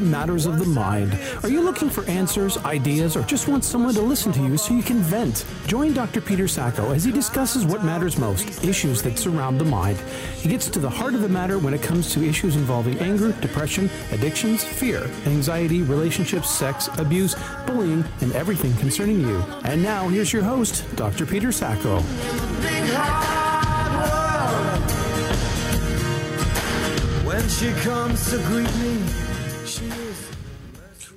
to Matters of the Mind. Are you looking for answers, ideas, or just want someone to listen to you so you can vent? Join Dr. Peter Sacco as he discusses what matters most issues that surround the mind. He gets to the heart of the matter when it comes to issues involving anger, depression, addictions, fear, anxiety, relationships, sex, abuse, bullying, and everything concerning you. And now, here's your host, Dr. Peter Sacco. When she comes to greet me.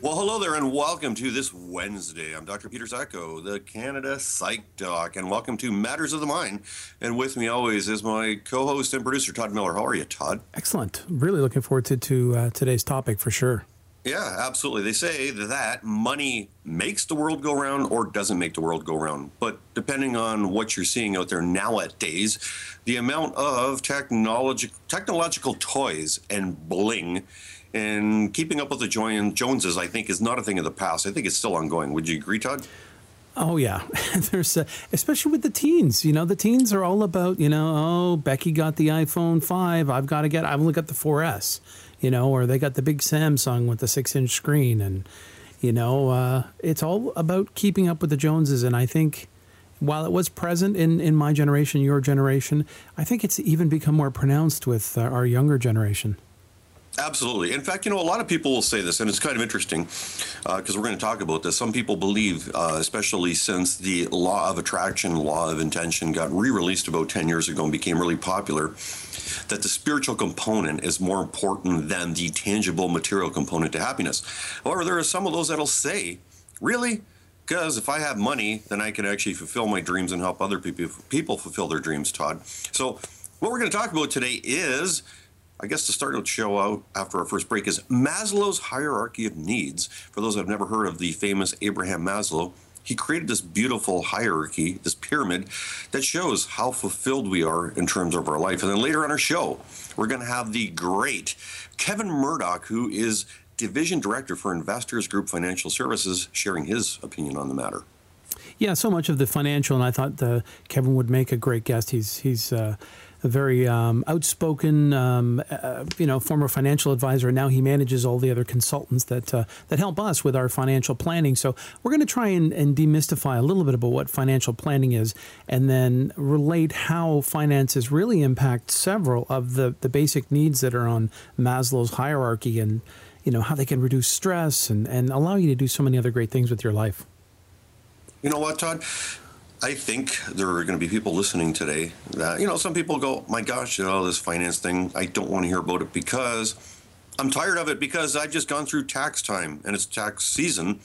Well, hello there, and welcome to this Wednesday. I'm Dr. Peter Sacco, the Canada Psych Doc, and welcome to Matters of the Mind. And with me always is my co host and producer, Todd Miller. How are you, Todd? Excellent. Really looking forward to, to uh, today's topic for sure. Yeah, absolutely. They say that money makes the world go round or doesn't make the world go round. But depending on what you're seeing out there nowadays, the amount of technology, technological toys and bling and keeping up with the Joneses, I think, is not a thing of the past. I think it's still ongoing. Would you agree, Todd? Oh yeah, there's uh, especially with the teens. You know, the teens are all about you know, oh Becky got the iPhone five, I've got to get, I've only got the 4S. You know, or they got the big Samsung with the six inch screen, and you know, uh, it's all about keeping up with the Joneses. And I think while it was present in in my generation, your generation, I think it's even become more pronounced with uh, our younger generation. Absolutely. In fact, you know, a lot of people will say this, and it's kind of interesting because we're going to talk about this. Some people believe, uh, especially since the law of attraction, law of intention got re released about 10 years ago and became really popular, that the spiritual component is more important than the tangible material component to happiness. However, there are some of those that'll say, really? Because if I have money, then I can actually fulfill my dreams and help other people people fulfill their dreams, Todd. So, what we're going to talk about today is I guess to start the show out after our first break is Maslow's hierarchy of needs. For those that have never heard of the famous Abraham Maslow, he created this beautiful hierarchy, this pyramid, that shows how fulfilled we are in terms of our life. And then later on our show, we're going to have the great Kevin Murdoch, who is Division Director for Investors Group Financial Services, sharing his opinion on the matter. Yeah, so much of the financial, and I thought uh, Kevin would make a great guest. He's he's uh, a very um, outspoken, um, uh, you know, former financial advisor. And now he manages all the other consultants that uh, that help us with our financial planning. So we're going to try and, and demystify a little bit about what financial planning is, and then relate how finances really impact several of the the basic needs that are on Maslow's hierarchy, and you know how they can reduce stress and and allow you to do so many other great things with your life. You know what, Todd? I think there are going to be people listening today that, you know, some people go, my gosh, you know, this finance thing, I don't want to hear about it because I'm tired of it because I've just gone through tax time and it's tax season.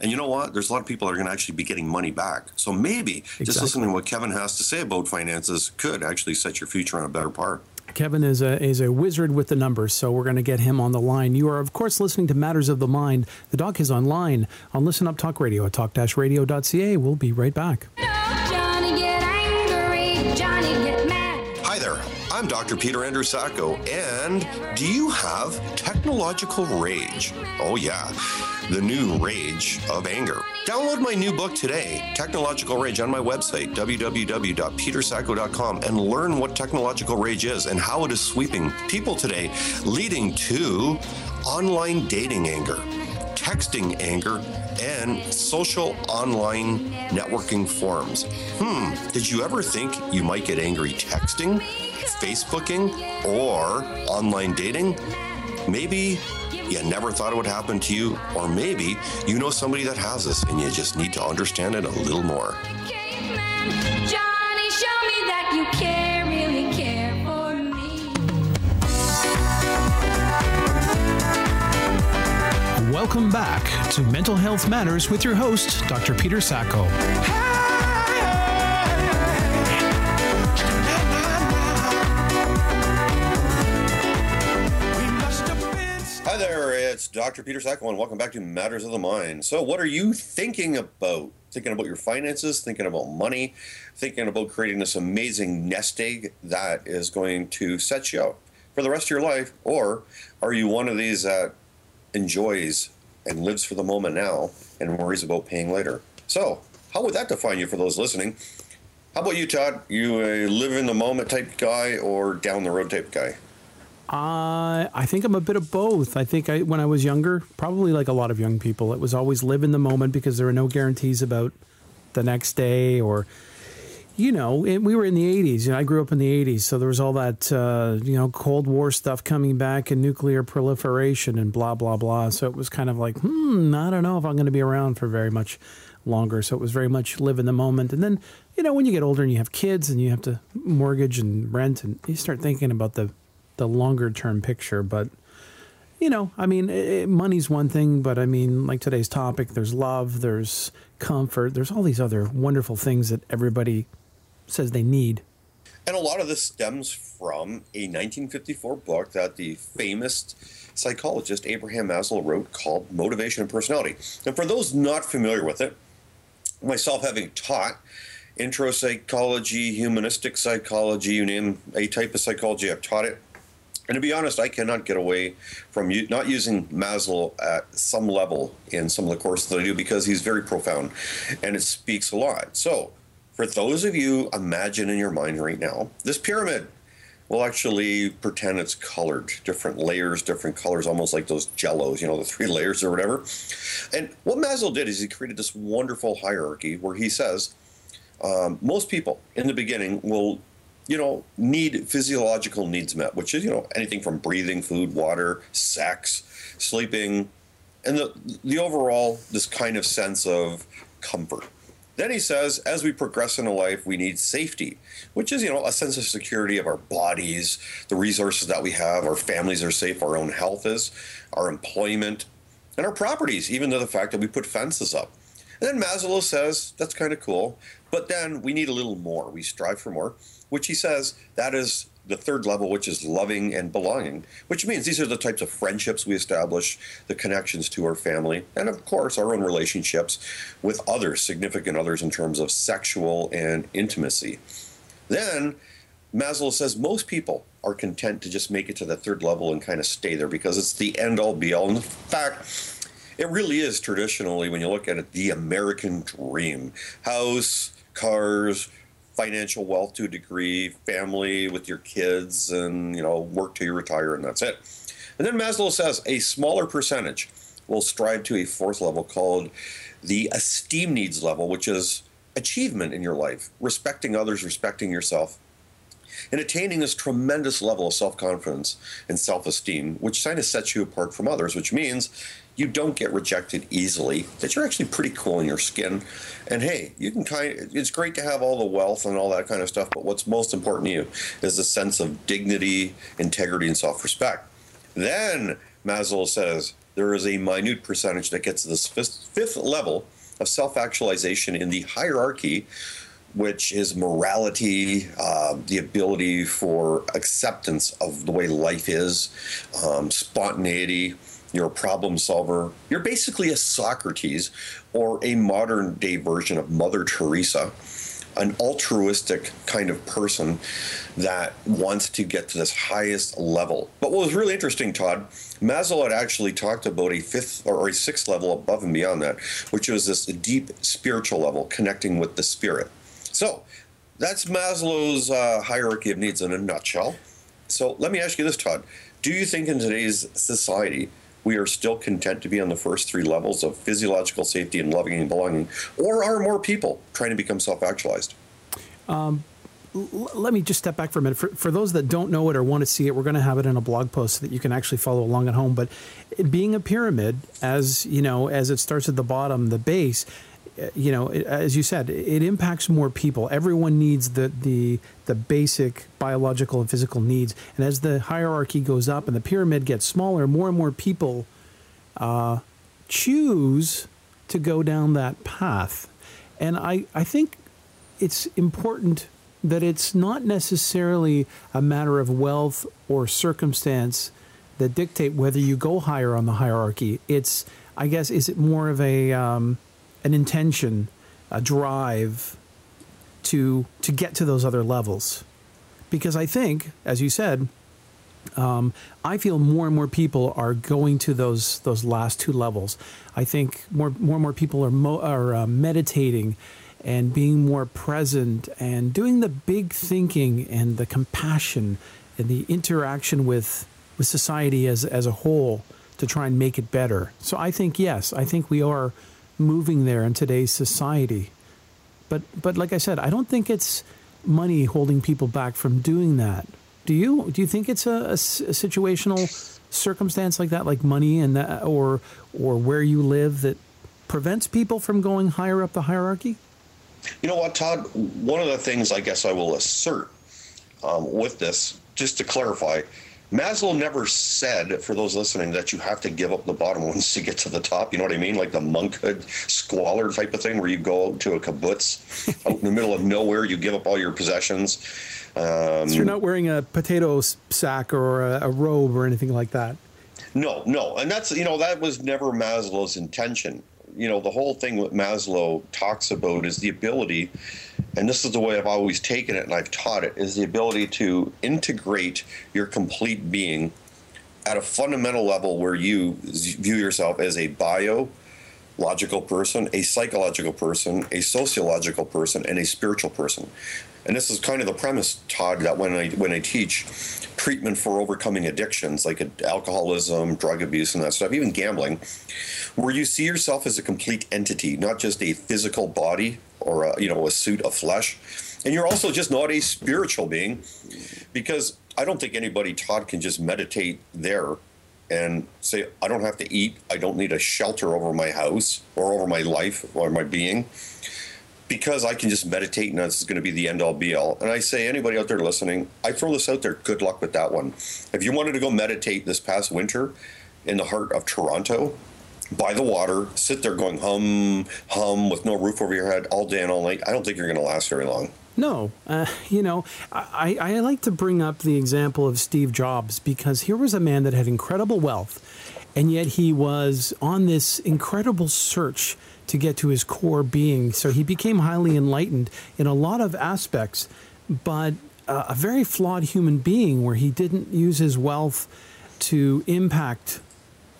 And you know what? There's a lot of people that are going to actually be getting money back. So maybe exactly. just listening to what Kevin has to say about finances could actually set your future on a better par. Kevin is a is a wizard with the numbers, so we're going to get him on the line. You are, of course, listening to Matters of the Mind. The doc is online on Listen Up Talk Radio at talk-radio.ca. We'll be right back. Hi I'm Dr. Peter Andrew Sacco, and do you have technological rage? Oh, yeah, the new rage of anger. Download my new book today, Technological Rage, on my website, www.petersacco.com, and learn what technological rage is and how it is sweeping people today, leading to online dating anger texting anger, and social online networking forums. Hmm, did you ever think you might get angry texting, Facebooking, or online dating? Maybe you never thought it would happen to you, or maybe you know somebody that has this and you just need to understand it a little more. Johnny, show me that you care, really care for me. Welcome back to Mental Health Matters with your host, Dr. Peter Sacco. It's Dr. Peter Sacco, and welcome back to Matters of the Mind. So, what are you thinking about? Thinking about your finances, thinking about money, thinking about creating this amazing nest egg that is going to set you up for the rest of your life? Or are you one of these that enjoys and lives for the moment now and worries about paying later. So, how would that define you for those listening? How about you, Todd? You a live in the moment type guy or down the road type guy? Uh, I think I'm a bit of both. I think I, when I was younger, probably like a lot of young people, it was always live in the moment because there were no guarantees about the next day or, you know, it, we were in the 80s. You know, I grew up in the 80s, so there was all that, uh, you know, Cold War stuff coming back and nuclear proliferation and blah, blah, blah. So it was kind of like, hmm, I don't know if I'm going to be around for very much longer. So it was very much live in the moment. And then, you know, when you get older and you have kids and you have to mortgage and rent, and you start thinking about the the longer term picture. But you know, I mean, it, money's one thing, but I mean, like today's topic, there's love, there's comfort, there's all these other wonderful things that everybody says they need. And a lot of this stems from a 1954 book that the famous psychologist Abraham Maslow wrote called Motivation and Personality. And for those not familiar with it, myself having taught intro psychology, humanistic psychology, you name a type of psychology, I've taught it. And to be honest, I cannot get away from u- not using Maslow at some level in some of the courses that I do because he's very profound and it speaks a lot. So, for those of you, imagine in your mind right now this pyramid. We'll actually pretend it's colored, different layers, different colors, almost like those jellos, you know, the three layers or whatever. And what Maslow did is he created this wonderful hierarchy where he says um, most people in the beginning will you know, need physiological needs met, which is, you know, anything from breathing, food, water, sex, sleeping, and the, the overall, this kind of sense of comfort. Then he says, as we progress in life, we need safety, which is, you know, a sense of security of our bodies, the resources that we have, our families are safe, our own health is, our employment, and our properties, even to the fact that we put fences up. And then Maslow says, that's kind of cool, but then we need a little more. We strive for more which he says that is the third level, which is loving and belonging, which means these are the types of friendships we establish, the connections to our family, and of course, our own relationships with others, significant others, in terms of sexual and intimacy. Then Maslow says most people are content to just make it to the third level and kind of stay there because it's the end all be all. In fact, it really is traditionally, when you look at it, the American dream house, cars, financial wealth to a degree, family with your kids, and you know, work till you retire, and that's it. And then Maslow says a smaller percentage will strive to a fourth level called the esteem needs level, which is achievement in your life, respecting others, respecting yourself, and attaining this tremendous level of self confidence and self esteem, which kind of sets you apart from others, which means you don't get rejected easily, that you're actually pretty cool in your skin. And hey, you can kind of, it's great to have all the wealth and all that kind of stuff, but what's most important to you is a sense of dignity, integrity, and self respect. Then Maslow says there is a minute percentage that gets to this fifth, fifth level of self actualization in the hierarchy, which is morality, uh, the ability for acceptance of the way life is, um, spontaneity. You're a problem solver. You're basically a Socrates or a modern day version of Mother Teresa, an altruistic kind of person that wants to get to this highest level. But what was really interesting, Todd, Maslow had actually talked about a fifth or a sixth level above and beyond that, which was this deep spiritual level, connecting with the spirit. So that's Maslow's uh, hierarchy of needs in a nutshell. So let me ask you this, Todd. Do you think in today's society we are still content to be on the first three levels of physiological safety and loving and belonging, or are more people trying to become self actualized? Um, l- let me just step back for a minute. For, for those that don't know it or want to see it, we're going to have it in a blog post so that you can actually follow along at home. But being a pyramid, as you know, as it starts at the bottom, the base, you know, it, as you said, it impacts more people. Everyone needs the the the basic biological and physical needs, and as the hierarchy goes up and the pyramid gets smaller, more and more people uh, choose to go down that path. And I, I think it's important that it's not necessarily a matter of wealth or circumstance that dictate whether you go higher on the hierarchy. It's, I guess, is it more of a um, an intention, a drive to to get to those other levels? Because I think, as you said, um, I feel more and more people are going to those those last two levels. I think more more and more people are mo- are uh, meditating and being more present and doing the big thinking and the compassion and the interaction with with society as as a whole to try and make it better. So I think yes, I think we are moving there in today's society. But but like I said, I don't think it's money holding people back from doing that. Do you? Do you think it's a situational circumstance like that, like money and that, or or where you live that prevents people from going higher up the hierarchy? You know what, Todd? One of the things I guess I will assert um, with this, just to clarify, Maslow never said, for those listening, that you have to give up the bottom ones to get to the top. You know what I mean? Like the monkhood squalor type of thing, where you go to a kibbutz out in the middle of nowhere, you give up all your possessions. Um, So you're not wearing a potato sack or a, a robe or anything like that. No, no, and that's you know that was never Maslow's intention. You know the whole thing what Maslow talks about is the ability, and this is the way I've always taken it and I've taught it is the ability to integrate your complete being at a fundamental level where you view yourself as a bio logical person, a psychological person, a sociological person, and a spiritual person. And this is kind of the premise, Todd, that when I when I teach treatment for overcoming addictions like alcoholism, drug abuse, and that stuff, even gambling, where you see yourself as a complete entity, not just a physical body or a, you know a suit of flesh, and you're also just not a spiritual being, because I don't think anybody, Todd, can just meditate there and say, I don't have to eat. I don't need a shelter over my house or over my life or my being because I can just meditate and this is going to be the end all be all. And I say, anybody out there listening, I throw this out there. Good luck with that one. If you wanted to go meditate this past winter in the heart of Toronto, by the water, sit there going hum, hum with no roof over your head all day and all night, I don't think you're going to last very long. No, uh, you know, I, I like to bring up the example of Steve Jobs because here was a man that had incredible wealth, and yet he was on this incredible search to get to his core being. So he became highly enlightened in a lot of aspects, but uh, a very flawed human being where he didn't use his wealth to impact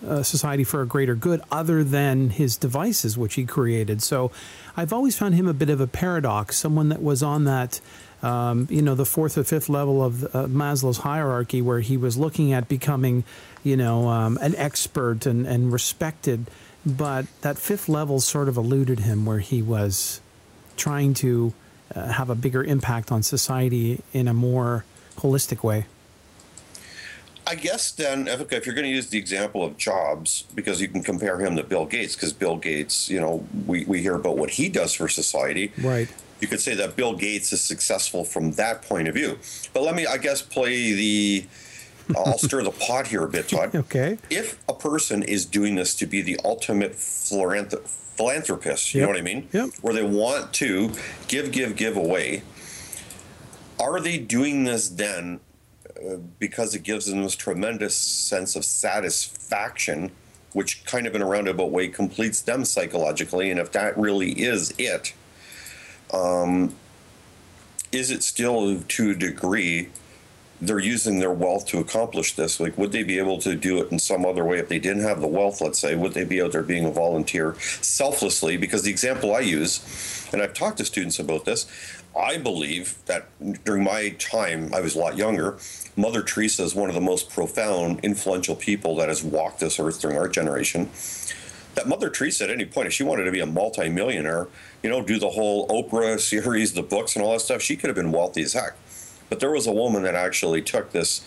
uh, society for a greater good other than his devices which he created so i've always found him a bit of a paradox someone that was on that um, you know the fourth or fifth level of uh, maslow's hierarchy where he was looking at becoming you know um, an expert and, and respected. But that fifth level sort of eluded him where he was trying to uh, have a bigger impact on society in a more holistic way I guess then, if, if you're going to use the example of Jobs, because you can compare him to Bill Gates, because Bill Gates, you know, we, we hear about what he does for society. right You could say that Bill Gates is successful from that point of view. But let me, I guess, play the. I'll stir the pot here a bit, Todd. okay If a person is doing this to be the ultimate philanthrop- philanthropist, you Yep. know what I mean? Yep. Where they want to give, give, give away, are they doing this then uh, because it gives them this tremendous sense of satisfaction, which kind of in a roundabout way completes them psychologically? And if that really is it, um, is it still to a degree they're using their wealth to accomplish this? Like, would they be able to do it in some other way if they didn't have the wealth, let's say? Would they be out there being a volunteer selflessly? Because the example I use, and I've talked to students about this, I believe that during my time, I was a lot younger, Mother Teresa is one of the most profound, influential people that has walked this earth during our generation. That Mother Teresa, at any point, if she wanted to be a multimillionaire, you know, do the whole Oprah series, the books, and all that stuff, she could have been wealthy as heck. But there was a woman that actually took this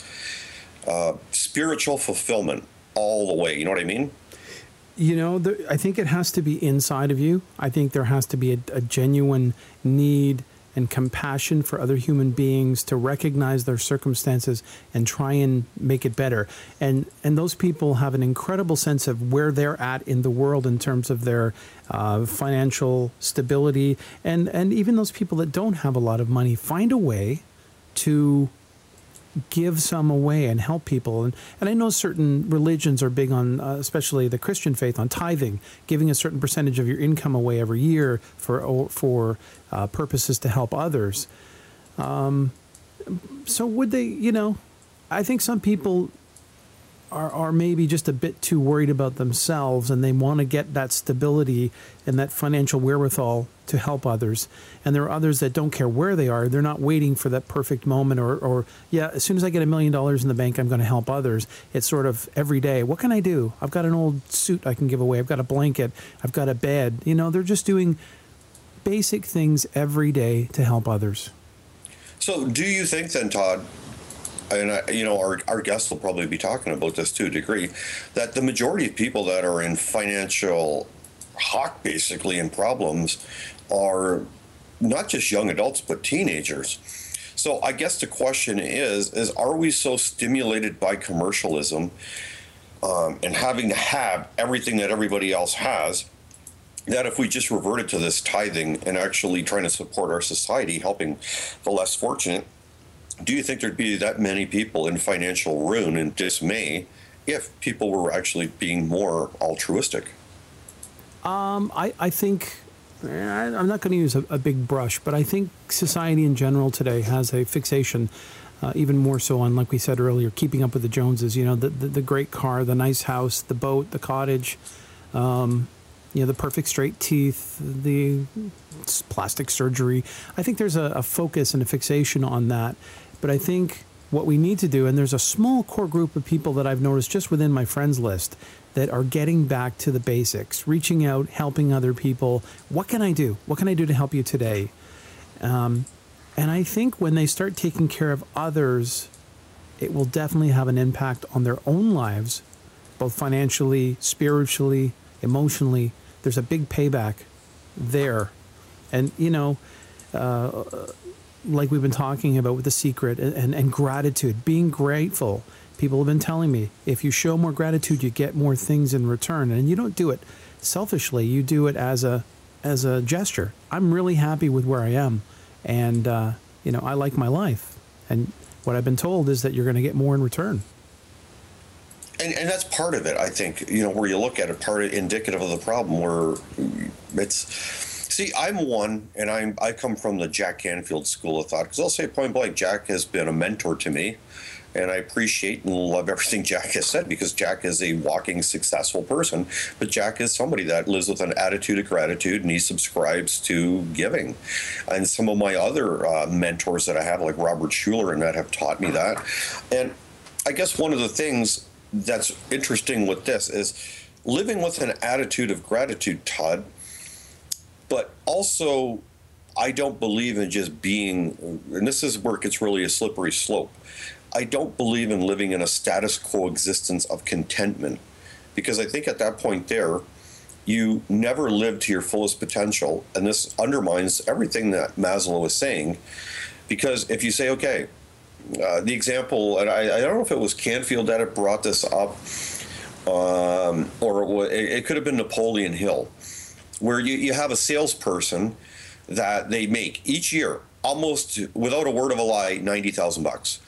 uh, spiritual fulfillment all the way. You know what I mean? You know, I think it has to be inside of you. I think there has to be a, a genuine need and compassion for other human beings to recognize their circumstances and try and make it better. And and those people have an incredible sense of where they're at in the world in terms of their uh, financial stability. And and even those people that don't have a lot of money find a way to give some away and help people. And, and I know certain religions are big on, uh, especially the Christian faith, on tithing, giving a certain percentage of your income away every year for for uh, purposes to help others. Um, so would they, you know, I think some people are, are maybe just a bit too worried about themselves and they want to get that stability and that financial wherewithal to help others. And there are others that don't care where they are. They're not waiting for that perfect moment or, or yeah, as soon as I get a million dollars in the bank, I'm going to help others. It's sort of every day. What can I do? I've got an old suit I can give away. I've got a blanket. I've got a bed. You know, they're just doing basic things every day to help others. So, do you think then, Todd, and I, you know, our, our guests will probably be talking about this to a degree, that the majority of people that are in financial hawk, basically, and problems are not just young adults, but teenagers. So I guess the question is, is are we so stimulated by commercialism um, and having to have everything that everybody else has that if we just reverted to this tithing and actually trying to support our society, helping the less fortunate, do you think there'd be that many people in financial ruin and dismay if people were actually being more altruistic? Um, I, I think I, I'm not going to use a, a, big brush, but I think society in general today has a fixation, uh, even more so on, like we said earlier, keeping up with the Joneses. You know, the, the, the great car, the nice house, the boat, the cottage, um, you know, the perfect straight teeth, the plastic surgery. I think there's a, a focus and a fixation on that. But I think what we need to do, and there's a small core group of people that I've noticed just within my friends list that are getting back to the basics, reaching out, helping other people. What can I do? What can I do to help you today? Um, and I think when they start taking care of others, it will definitely have an impact on their own lives, both financially, spiritually, emotionally. There's a big payback there. And, you know, uh, like we've been talking about with the secret and, and, gratitude, being grateful. People have been telling me if you show more gratitude, you get more things in return. And you don't do it selfishly, you do it as a as a gesture. I'm really happy with where I am, and uh, you know I like my life. And what I've been told is that you're going to get more in return. And, and that's part of it, I think. You know, where you look at it, part of, indicative of the problem, where it's See, I'm one, and I'm I come from the Jack Canfield school of thought because I'll say point blank, Jack has been a mentor to me, and I appreciate and love everything Jack has said because Jack is a walking successful person, but Jack is somebody that lives with an attitude of gratitude and he subscribes to giving. And some of my other uh, mentors that I have, like Robert Schuller, and that have taught me that. And I guess one of the things that's interesting with this is living with an attitude of gratitude, Todd but also, I don't believe in just being, and this is where it's really a slippery slope. I don't believe in living in a status quo existence of contentment because I think at that point there, you never live to your fullest potential. And this undermines everything that Maslow is saying. Because if you say, okay, uh, the example, and I, I, don't know if it was Canfield that it brought this up, um, or it, it could have been Napoleon Hill where you, you have a salesperson that they make each year almost without a word of a lie 90,000 bucks.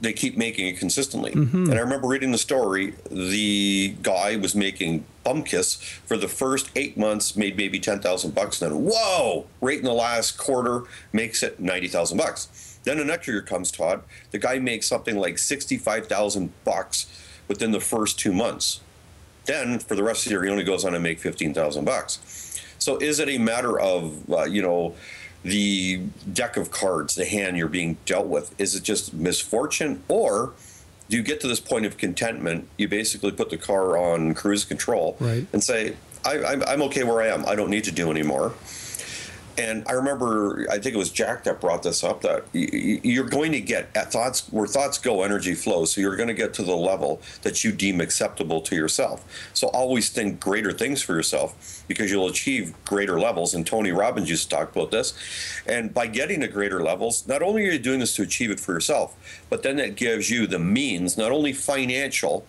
They keep making it consistently. Mm-hmm. And I remember reading the story, the guy was making Bumkiss for the first eight months, made maybe 10,000 bucks. Then, whoa, right in the last quarter, makes it 90,000 bucks. Then the next year comes Todd. The guy makes something like 65,000 bucks within the first two months. Then for the rest of the year, he only goes on to make fifteen thousand bucks. So is it a matter of uh, you know the deck of cards, the hand you're being dealt with? Is it just misfortune, or do you get to this point of contentment? You basically put the car on cruise control right. and say, I, am okay where I am. I don't need to do anymore." And I remember, I think it was Jack that brought this up that you're going to get at thoughts where thoughts go, energy flows. So you're going to get to the level that you deem acceptable to yourself. So always think greater things for yourself because you'll achieve greater levels. And Tony Robbins used to talk about this. And by getting to greater levels, not only are you doing this to achieve it for yourself, but then it gives you the means, not only financial,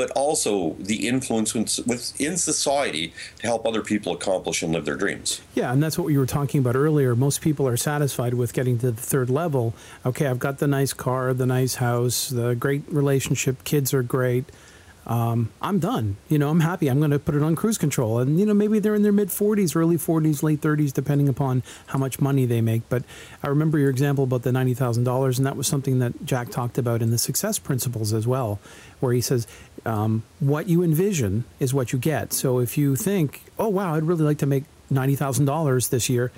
but also the influence within society to help other people accomplish and live their dreams. Yeah, and that's what we were talking about earlier. Most people are satisfied with getting to the third level. Okay, I've got the nice car, the nice house, the great relationship, kids are great. Um, I'm done. You know, I'm happy. I'm going to put it on cruise control. And, you know, maybe they're in their mid 40s, early 40s, late 30s, depending upon how much money they make. But I remember your example about the $90,000, and that was something that Jack talked about in the success principles as well, where he says, um, what you envision is what you get. So if you think, oh, wow, I'd really like to make $90,000 this year,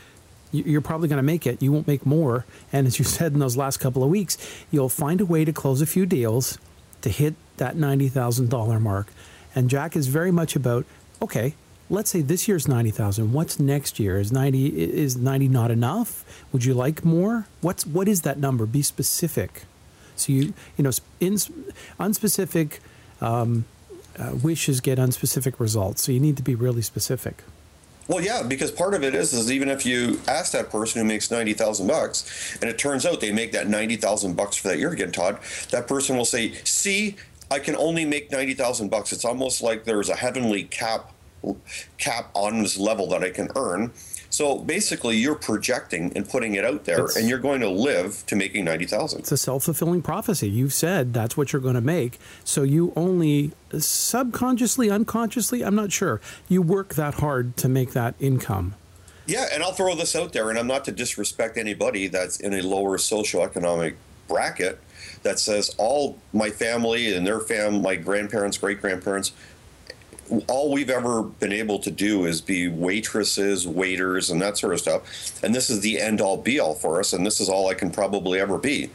you- you're probably going to make it. You won't make more. And as you said in those last couple of weeks, you'll find a way to close a few deals to hit that $90,000 mark. And Jack is very much about, okay, let's say this year's 90,000. What's next year? Is 90 is 90 not enough? Would you like more? What's what is that number? Be specific. So you you know in unspecific um, uh, wishes get unspecific results. So you need to be really specific. Well, yeah, because part of it is is even if you ask that person who makes ninety thousand bucks, and it turns out they make that ninety thousand bucks for that year again, Todd, that person will say, "See, I can only make ninety thousand bucks. It's almost like there's a heavenly cap cap on this level that I can earn." So basically, you're projecting and putting it out there, and you're going to live to making ninety thousand. It's a self fulfilling prophecy. You've said that's what you're going to make. So you only subconsciously, unconsciously, I'm not sure, you work that hard to make that income. Yeah, and I'll throw this out there, and I'm not to disrespect anybody that's in a lower socioeconomic bracket that says all my family and their fam, my grandparents, great grandparents, all we've ever been able to do is be waitresses, waiters, and that sort of stuff. And this is the end all be all for us, and this is all I can probably ever be.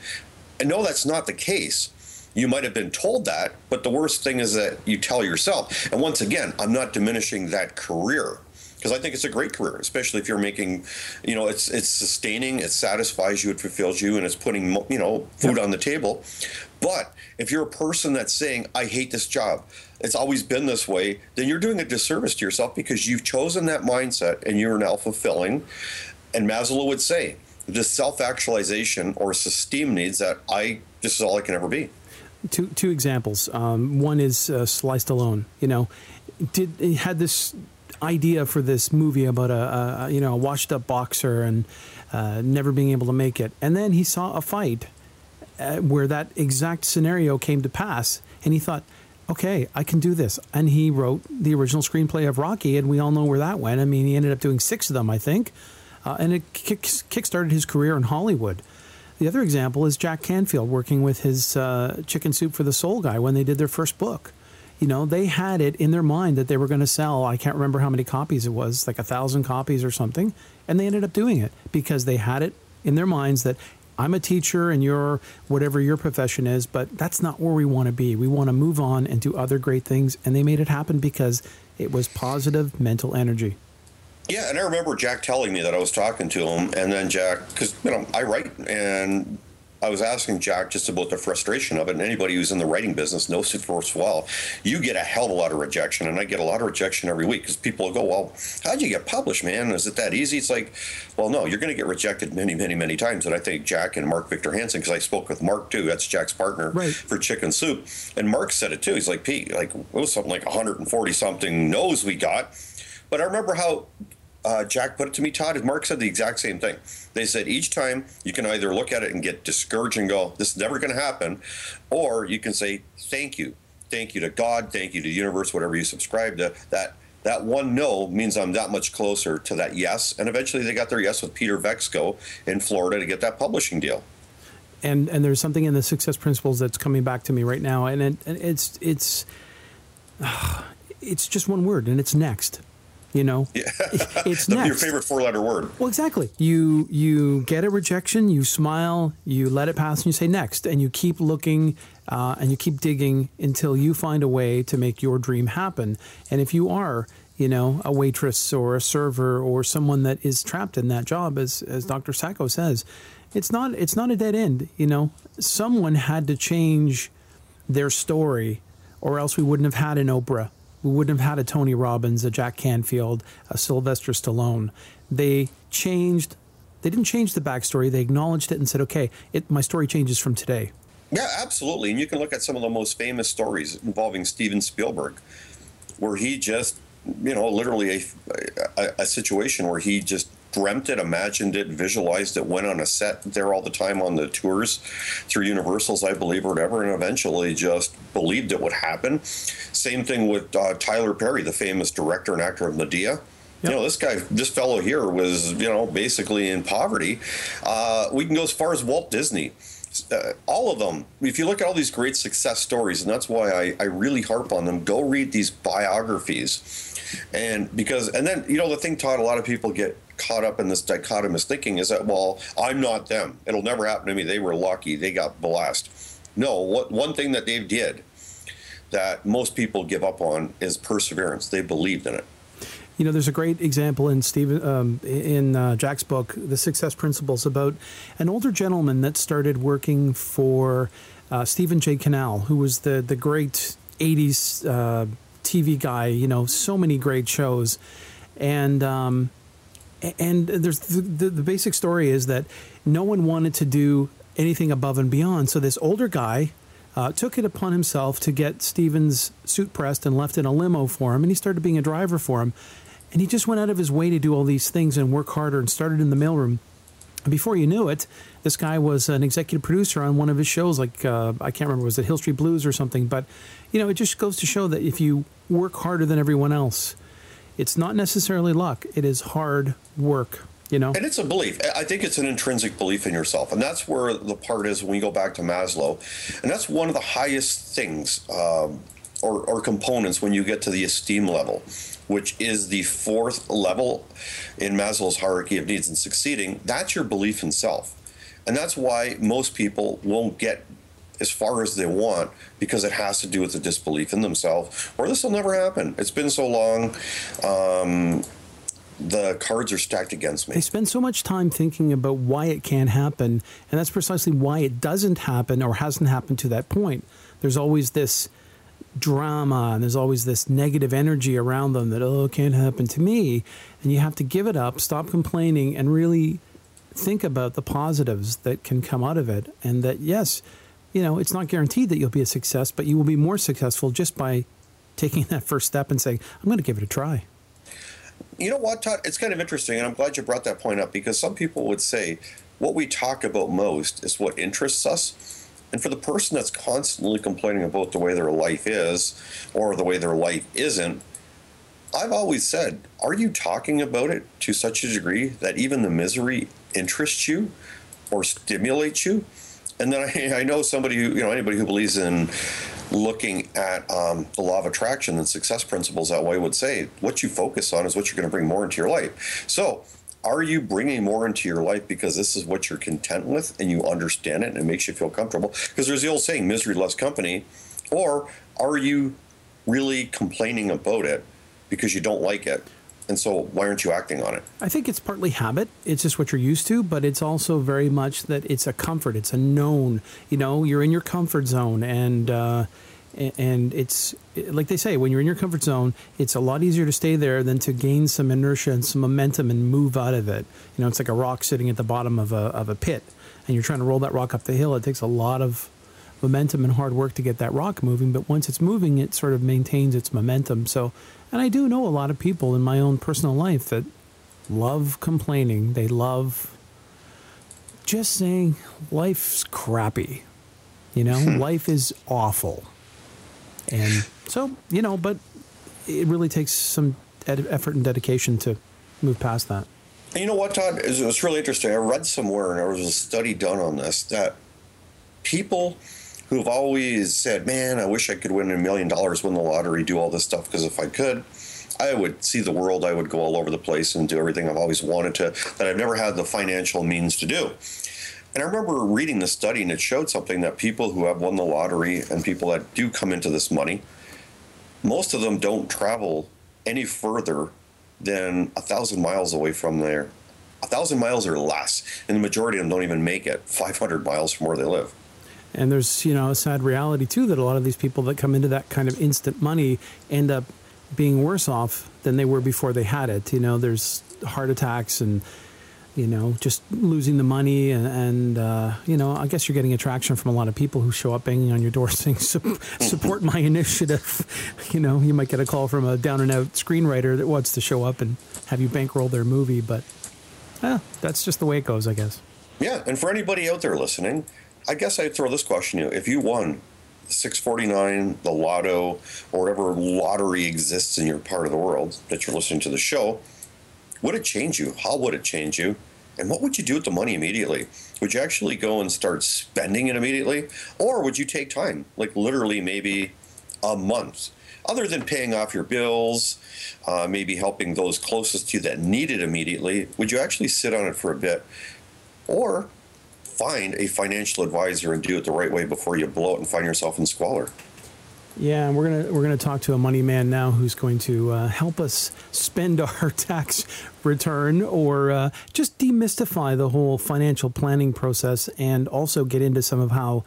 And no, that's not the case. You might have been told that, but the worst thing is that you tell yourself. And once again, I'm not diminishing that career because I think it's a great career, especially if you're making, you know, it's it's sustaining, it satisfies you, it fulfills you, and it's putting you know food on the table. But if you're a person that's saying, "I hate this job," it's always been this way, then you're doing a disservice to yourself because you've chosen that mindset and you're now fulfilling. And Maslow would say, the self-actualization or esteem needs that I this is all I can ever be. Two two examples. Um, one is uh, Sly Stallone. You know, did he had this idea for this movie about a, a you know a washed up boxer and uh, never being able to make it, and then he saw a fight uh, where that exact scenario came to pass, and he thought. Okay, I can do this. And he wrote the original screenplay of Rocky, and we all know where that went. I mean, he ended up doing six of them, I think. Uh, and it kick, kickstarted his career in Hollywood. The other example is Jack Canfield working with his uh, Chicken Soup for the Soul guy when they did their first book. You know, they had it in their mind that they were going to sell, I can't remember how many copies it was, like a thousand copies or something. And they ended up doing it because they had it in their minds that I'm a teacher and you're whatever your profession is, but that's not where we want to be. We want to move on and do other great things. And they made it happen because it was positive mental energy. Yeah, and I remember Jack telling me that I was talking to him, and then Jack, because you know I write, and I was asking Jack just about the frustration of it. And anybody who's in the writing business knows it works well. You get a hell of a lot of rejection, and I get a lot of rejection every week because people go, "Well, how'd you get published, man? Is it that easy?" It's like, well, no, you're going to get rejected many, many, many times. And I think Jack and Mark Victor Hansen, because I spoke with Mark too. That's Jack's partner Right. for Chicken Soup, and Mark said it too. He's like, "Pete, like it was something like 140 something no's we got." But I remember how uh, Jack put it to me, Todd, Mark said the exact same thing. They said each time you can either look at it and get discouraged and go, this is never going to happen, or you can say, thank you. Thank you to God, thank you to the universe, whatever you subscribe to. That that one no means I'm that much closer to that yes. And eventually they got their yes with Peter Vegso in Florida to get that publishing deal. and and there's something in the success principles that's coming back to me right now and, it, it's it's it's just one word and it's next you know? Yeah. it's Your favorite four letter word. well exactly. You you get a rejection you smile you let it pass and you say next and you keep looking uh, and you keep digging until you find a way to make your dream happen. And if you are you know a waitress or a server or someone that is trapped in that job as as dr sacco says it's not it's not a dead end you know? Someone had to change their story or else we wouldn't have had an oprah we wouldn't have had a tony robbins a jack canfield a sylvester stallone. They changed they didn't change the backstory. They acknowledged it and said okay it, my story changes from today. Yeah, absolutely. And you can look at some of the most famous stories involving Steven Spielberg, where he just, you know, literally a, a, a situation where he just dreamt it, imagined it, visualized it, went on a set there all the time on the tours through Universals, I believe, or whatever, and eventually just believed it would happen. Same thing with uh, Tyler Perry, the famous director and actor of Madea. You know, this guy, this fellow here was, you know, basically in poverty. Uh, we can go as far as Walt Disney. Uh, all of them. If you look at all these great success stories, and that's why I, I really harp on them, go read these biographies. And because, and then, you know, the thing, Todd, a lot of people get caught up in this dichotomous thinking is that, well, I'm not them. It'll never happen to me. They were lucky. They got blessed. No, what, one thing that they did that most people give up on is perseverance. They believed in it. You know, there's a great example in Stephen um, in uh, Jack's book, The Success Principles, about an older gentleman that started working for uh, Stephen J. Cannell, who was the the great '80s uh, TV guy. You know, so many great shows, and um, and there's the, the, the basic story is that no one wanted to do anything above and beyond. So this older guy uh, took it upon himself to get Stephen's suit pressed and left in a limo for him, and he started being a driver for him. And he just went out of his way to do all these things and work harder and started in the mailroom. And before you knew it, this guy was an executive producer on one of his shows, like uh, I can't remember, was it Hill Street Blues or something? But you know, it just goes to show that if you work harder than everyone else, it's not necessarily luck; it is hard work. You know, And it's a belief. I think it's an intrinsic belief in yourself. And that's where the part is when you go back to Maslow. And that's one of the highest things um, or, or components when you get to the esteem level, which is the fourth level in Maslow's hierarchy of needs and succeeding. That's your belief in self. And that's why most people won't get as far as they want because it has to do with the disbelief in themselves or this will never happen. It's been so long. Um, the cards are stacked against me. They spend so much time thinking about why it can't happen, and that's precisely why it doesn't happen or hasn't happened to that point. There's always this drama and there's always this negative energy around them that, oh, can't happen to me. And you have to give it up, stop complaining, and really think about the positives that can come out of it. And that, yes, you know, it's not guaranteed that you'll be a success, but you will be more successful just by taking that first step and saying, I'm going to give it a try. You know what, Todd? It's kind of interesting, and I'm glad you brought that point up because some people would say what we talk about most is what interests us. And for the person that's constantly complaining about the way their life is or the way their life isn't, I've always said, are you talking about it to such a degree that even the misery interests you or stimulates you? And then I, I know somebody who, you know, anybody who believes in looking at um, the law of attraction and success principles that way would say what you focus on is what you're going to bring more into your life. So, are you bringing more into your life because this is what you're content with and you understand it and it makes you feel comfortable? Because there's the old saying, misery loves company. Or are you really complaining about it because you don't like it? And so, why aren't you acting on it? I think it's partly habit. It's just what you're used to, but it's also very much that it's a comfort. It's a known. You know, you're in your comfort zone, and uh, and it's like they say, when you're in your comfort zone, it's a lot easier to stay there than to gain some inertia and some momentum and move out of it. You know, it's like a rock sitting at the bottom of a of a pit, and you're trying to roll that rock up the hill. It takes a lot of momentum and hard work to get that rock moving, but once it's moving, it sort of maintains its momentum. So, and I do know a lot of people in my own personal life that love complaining. They love just saying life's crappy. You know, life is awful. And so, you know, but it really takes some ed- effort and dedication to move past that. And you know what, Todd? It was, really interesting. I read somewhere, and there was a study done on this that people who've always said, "Man, I wish I could win a million dollars, win the lottery, do all this stuff," because if I could, I would see the world. I would go all over the place and do everything I've always wanted to, that I've never had the financial means to do. And I remember reading the study, and it showed something that people who have won the lottery and people that do come into this money, most of them don't travel any further than a thousand miles away from there. A thousand miles or less, and the majority of them don't even make it 500 miles from where they live. And there's, you know, a sad reality too that a lot of these people that come into that kind of instant money end up being worse off than they were before they had it. You know, there's heart attacks and, you know, just losing the money. And, and uh, you know, I guess you're getting attraction from a lot of people who show up banging on your door saying, support my initiative. You know, you might get a call from a down and out screenwriter that wants to show up and have you bankroll their movie. But Eh, that's just the way it goes, I guess. Yeah, and for anybody out there listening, I guess I'd throw this question to you. If you won 649, the lotto, or whatever lottery exists in your part of the world that you're listening to the show, would it change you? How would it change you? And what would you do with the money immediately? Would you actually go and start spending it immediately? Or would you take time, like literally maybe a month? Other than paying off your bills, uh, maybe helping those closest to you that need it immediately, would you actually sit on it for a bit? Or find a financial advisor and do it the right way before you blow it and find yourself in squalor. Yeah, and we're gonna we're gonna talk to a money man now who's going to uh, help us spend our tax return or uh, just demystify the whole financial planning process and also get into some of how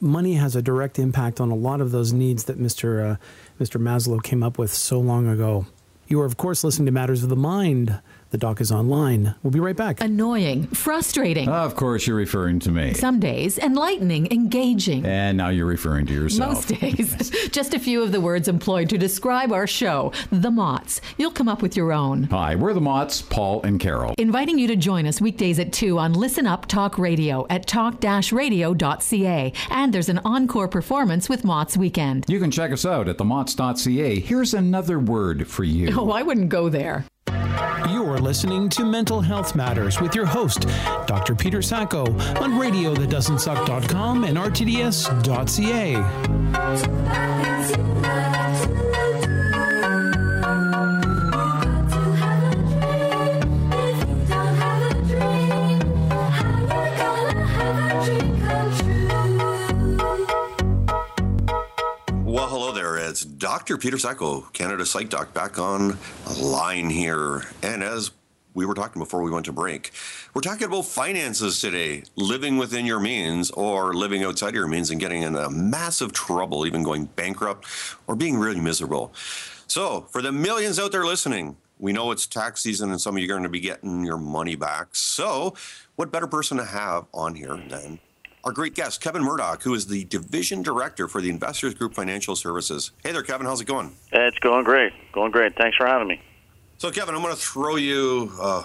money has a direct impact on a lot of those needs that Mr. Uh, Mr. Maslow came up with so long ago. You are of course listening to Matters of the Mind. The doc is online. We'll be right back. Annoying, frustrating. Of course, you're referring to me. Some days, enlightening, engaging. And now you're referring to yourself. Most days. Just a few of the words employed to describe our show, The Mott's. You'll come up with your own. Hi, we're the Mott's, Paul and Carol. Inviting you to join us weekdays at 2 on Listen Up Talk Radio at talk-radio.ca. And there's an encore performance with Mott's Weekend. You can check us out at themots.ca. Here's another word for you. Oh, I wouldn't go there. You're listening to Mental Health Matters with your host, Dr. Peter Sacco, on radiothatdoesn'tsuck.com and rtds.ca. Well, hello there. It's Dr. Peter Sacco, Canada Psych Doc, back on line here. And as we were talking before we went to break, we're talking about finances today, living within your means or living outside your means and getting in a massive trouble, even going bankrupt or being really miserable. So, for the millions out there listening, we know it's tax season and some of you are going to be getting your money back. So, what better person to have on here than our great guest, Kevin Murdock, who is the Division Director for the Investors Group Financial Services. Hey there, Kevin. How's it going? It's going great. Going great. Thanks for having me. So, Kevin, I'm going to throw you uh,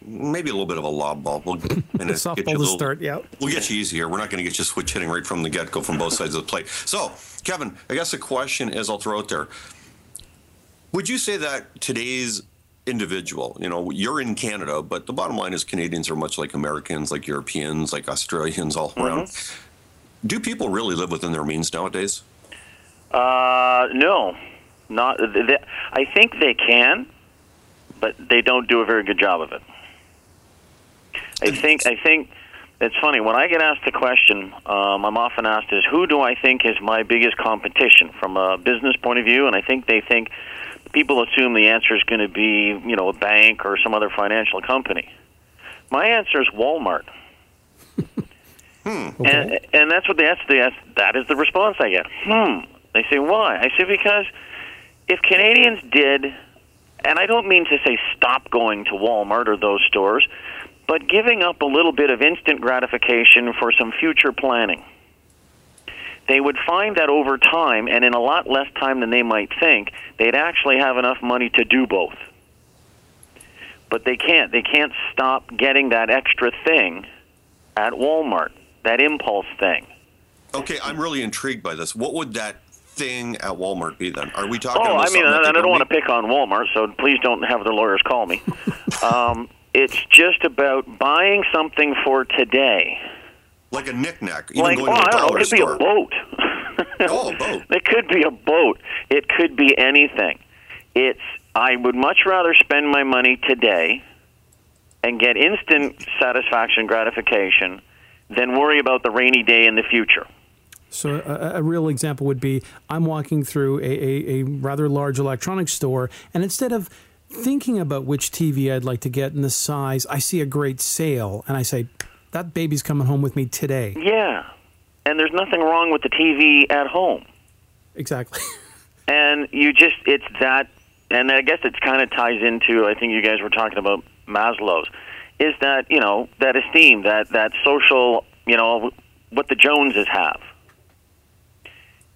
maybe a little bit of a lob ball. We'll, and get you a to start, yeah. We'll get you easy here. We're not going to get you switch hitting right from the get go from both sides of the plate. So, Kevin, I guess the question is I'll throw it there. Would you say that today's individual, you know, you're in Canada, but the bottom line is Canadians are much like Americans, like Europeans, like Australians all around. Do people really live within their means nowadays? Uh, no, not. th th I think they can, but they don't do a very good job of it. I think. I think it's funny when I get asked the question. Um, I'm often asked is who do I think is my biggest competition from a business point of view, and I think they think people assume the answer is going to be you know a bank or some other financial company. My answer is Walmart. And, and that's what they ask. They ask. That is the response I get. Hmm. They say why? I say because if Canadians did, and I don't mean to say stop going to Walmart or those stores, but giving up a little bit of instant gratification for some future planning, they would find that over time, and in a lot less time than they might think, they'd actually have enough money to do both. But they can't. They can't stop getting that extra thing at Walmart, that impulse thing. Okay, I'm really intrigued by this. What would that thing at Walmart be then? Are we talking Oh, I mean, something that and they I don't want to pick on Walmart, so please don't have the lawyers call me. um, it's just about buying something for today. Like a knickknack, even like, going oh, to a I don't know, dollar it could store. be a boat. Oh, a boat. It could be a boat. It could be anything. It's. I would much rather spend my money today and get instant satisfaction, gratification, than worry about the rainy day in the future. So a, a real example would be I'm walking through a, a, a rather large electronics store, and instead of thinking about which TV I'd like to get and the size, I see a great sale, and I say, "That baby's coming home with me today." Yeah, and there's nothing wrong with the TV at home. Exactly. and you just it's that and i guess it kind of ties into i think you guys were talking about maslow's is that you know that esteem that that social you know what the joneses have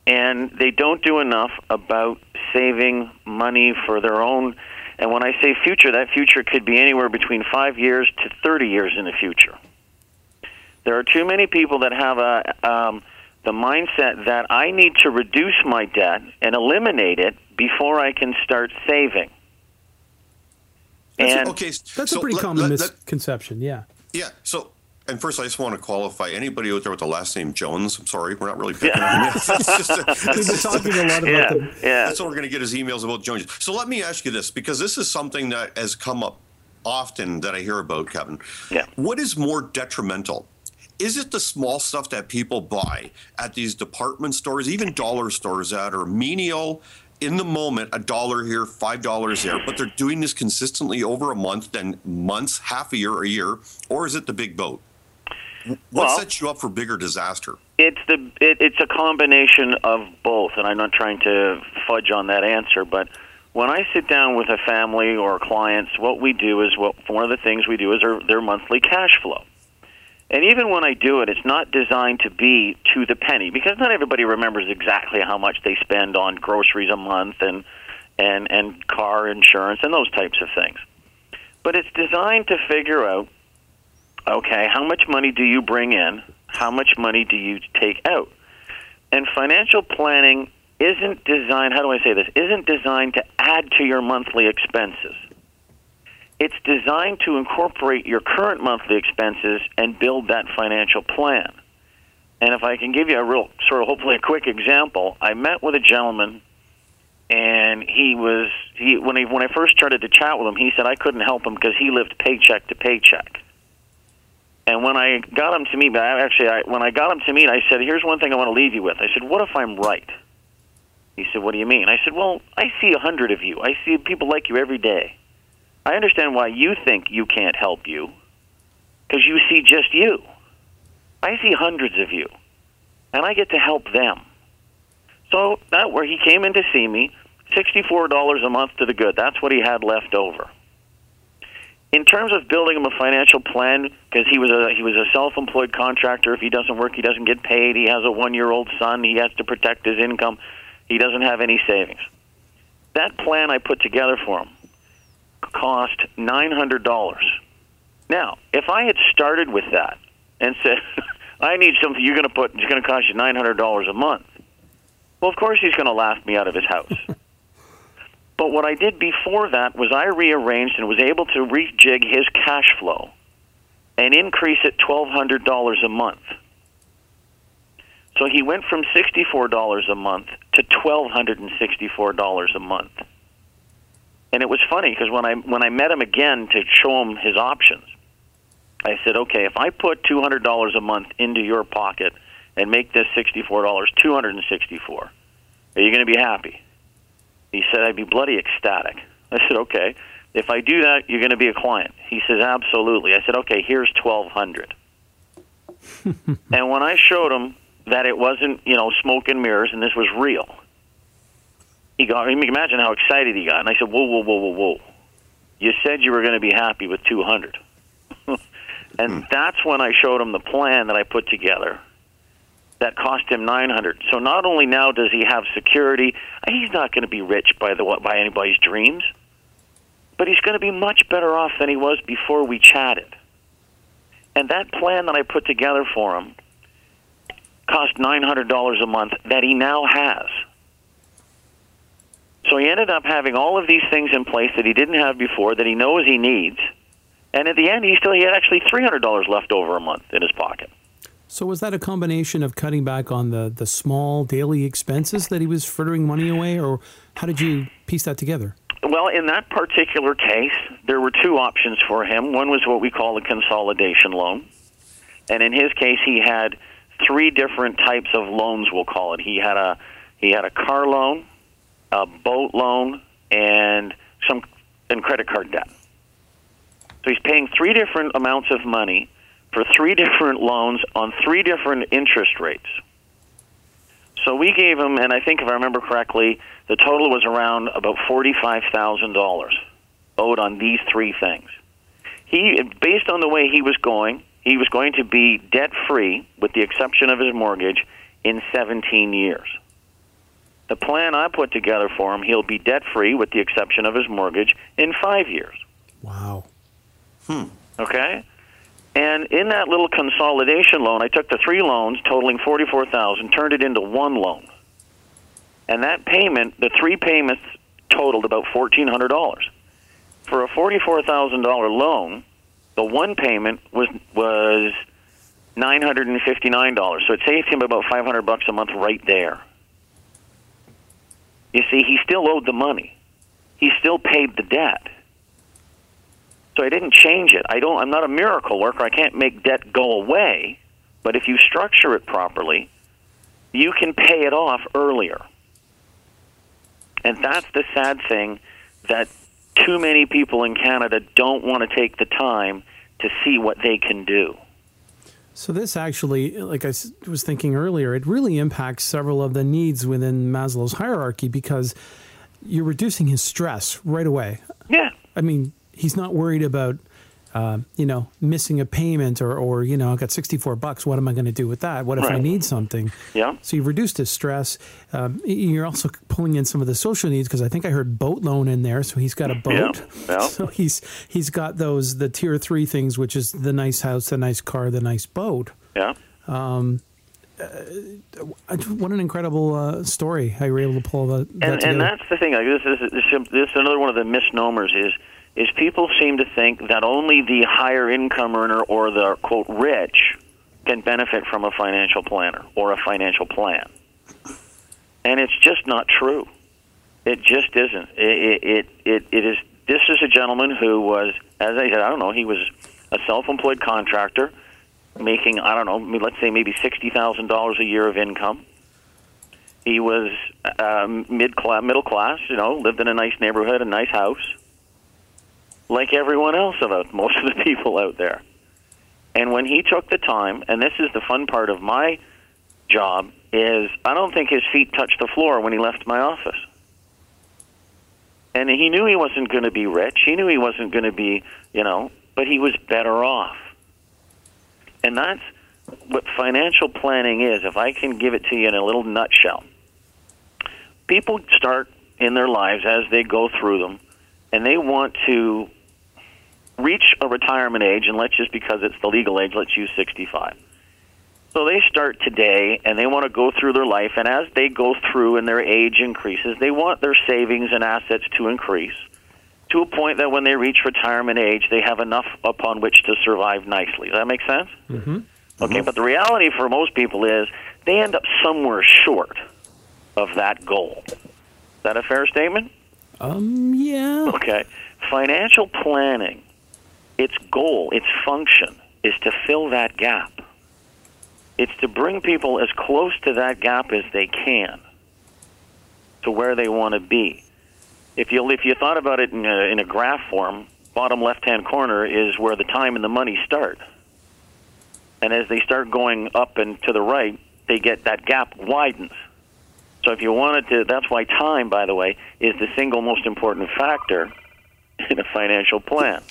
and they don't do enough about saving money for their own And when I say future, that future could be anywhere between five years to 30 years in the future. There are too many people that have a um, the mindset that I need to reduce my debt and eliminate it before I can start saving. That's- And okay, That's so a pretty let- common let- let- misconception. Yeah. Yeah. So, and first, I just want to qualify anybody out there with the last name Jones. I'm sorry, we're not really picking on you. It's just a- We've been talking a lot about yeah, them. yeah. That's what we're going to get is emails about Jones. So let me ask you this, because this is something that has come up often that I hear about, Kevin. Yeah. What is more detrimental? Is it the small stuff that people buy at these department stores, even dollar stores that are menial in the moment, a dollar here, five dollars there, but they're doing this consistently over a month, then months, half a year, a year, or is it the big boat? What Well- sets you up for bigger disaster? It's the it, it's a combination of both, and I'm not trying to fudge on that answer. But when I sit down with a family or clients, what we do is what one of the things we do is their, their monthly cash flow. And even when I do it, it's not designed to be to the penny because not everybody remembers exactly how much they spend on groceries a month and and and car insurance and those types of things. But it's designed to figure out okay, how much money do you bring in? How much money do you take out? And financial planning isn't designed, how do I say this? Isn't designed to add to your monthly expenses. It's designed to incorporate your current monthly expenses and build that financial plan. And if I can give you a real, sort of hopefully a quick example, I met with a gentleman and he was he when he when I first started to chat with him, he said I couldn't help him because he lived paycheck to paycheck. And when I got him to meet, actually, I, when I got him to meet, I said, "Here's one thing I want to leave you with." I said, "What if I'm right?" He said, "What do you mean?" I said, "Well, I see a hundred of you. I see people like you every day. I understand why you think you can't help you, because you see just you. I see hundreds of you, and I get to help them. So that where he came in to see me, sixty-four dollars a month to the good. That's what he had left over." in terms of building him a financial plan, because he was a he was a self-employed contractor. If he doesn't work, he doesn't get paid. He has a one-year-old son. He has to protect his income. He doesn't have any savings. That plan I put together for him cost nine hundred dollars. Now, if I had started with that and said, "I need something," you're going to put it's going to cost you nine hundred dollars a month. Well, of course he's going to laugh me out of his house. But what I did before that was I rearranged and was able to rejig his cash flow and increase it $1,200 a month. So he went from $64 a month to $1,264 a month. And it was funny because when I when I met him again to show him his options, I said, "Okay, if I put $200 a month into your pocket and make this $64 264, are you going to be happy?" He said, I'd be bloody ecstatic. I said, okay. If I do that, you're going to be a client. He says, absolutely. I said, okay, here's 1200 And when I showed him that it wasn't, you know, smoke and mirrors and this was real, he got, you can imagine how excited he got. And I said, whoa, whoa, whoa, whoa, whoa. You said you were going to be happy with 200 And hmm. that's when I showed him the plan that I put together that cost him 900 so not only now does he have security he's not going to be rich by the by anybody's dreams but he's going to be much better off than he was before we chatted. And that plan that i put together for him cost $900 a month that he now has so he ended up having all of these things in place that he didn't have before that he knows he needs and at the end he still he had actually $300 left over a month in his pocket So was that a combination of cutting back on the, the small daily expenses that he was frittering money away, or how did you piece that together? Well, in that particular case, there were two options for him. One was what we call a consolidation loan. And in his case, he had three different types of loans, we'll call it. He had a he had a car loan, a boat loan, and some and credit card debt. So he's paying three different amounts of money for three different loans on three different interest rates. So we gave him, and I think if I remember correctly, the total was around about forty-five thousand dollars owed on these three things. He, based on the way he was going, he was going to be debt-free, with the exception of his mortgage, in seventeen years. The plan I put together for him, he'll be debt free with the exception of his mortgage in five years. Wow. Hmm. Okay? And in that little consolidation loan, I took the three loans totaling 44000 turned it into one loan. And that payment, the three payments totaled about $1,400. For a $44,000 loan, the one payment was was $959. So it saved him about 500 bucks a month right there. You see, he still owed the money. He still paid the debt. So I didn't change it. I don't. I'm not a miracle worker. I can't make debt go away. But if you structure it properly, you can pay it off earlier. And that's the sad thing that too many people in Canada don't want to take the time to see what they can do. So this actually, like I was thinking earlier, it really impacts several of the needs within Maslow's hierarchy because you're reducing his stress right away. Yeah. I mean, he's not worried about, uh, you know, missing a payment or, or you know, I've got 64 bucks. What am I going to do with that? What if I need something? Yeah. So you've reduced his stress. Um, you're also pulling in some of the social needs because I think I heard boat loan in there. So he's got a boat. yeah. So he's he's got those the tier three things, which is the nice house, the nice car, the nice boat. Yeah. I- What an incredible uh, how you were able to pull that, that and together. and that's the thing. Like this is this, is- this is another one of the misnomers is is people seem to think that only the higher income earner or the quote rich can benefit from a financial planner or a financial plan, and it's just not true. It just isn't. It it it, it is. This is a gentleman who was, as I said, I don't know. He was a self-employed contractor making I don't know, let's say maybe sixty thousand dollars a year of income. He was um, mid class, middle class, you know, lived in a nice neighborhood, a nice house, like everyone else about most of the people out there. And when he took the time, and this is the fun part of my job, is I don't think his feet touched the floor when he left my office. And he knew he wasn't going to be rich. He knew he wasn't going to be, you know, but he was better off. And that's what financial planning is. If I can give it to you in a little nutshell, people start in their lives as they go through them, and they want to reach a retirement age, and let's just because it's the legal age, let's use 65. So they start today and they want to go through their life, and as they go through and their age increases, they want their savings and assets to increase to a point that when they reach retirement age, they have enough upon which to survive nicely. Does that make sense? Mm-hmm. Okay, but the reality for most people is they end up somewhere short of that goal. Is that a fair statement? um, yeah. Okay. Financial planning, its goal, its function is to fill that gap. It's to bring people as close to that gap as they can to where they want to be. If you if you thought about it in a, in a graph form, bottom left-hand corner is where the time and the money start. And as they start going up and to the right, they get that gap widens. So if you wanted to, that's why time, by the way, is the single most important factor in a financial plan.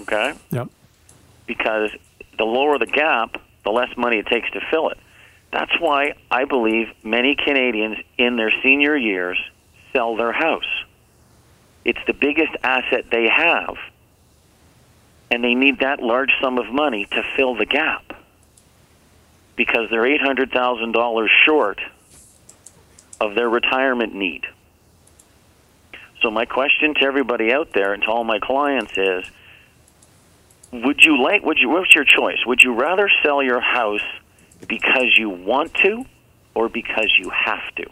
Okay? Yep. Because the lower the gap, the less money it takes to fill it. That's why I believe many Canadians in their senior years sell their house. It's the biggest asset they have. And they need that large sum of money to fill the gap. Because they're $800,000 short of their retirement need. So my question to everybody out there and to all my clients is would you like would you what's your choice? Would you rather sell your house because you want to or because you have to?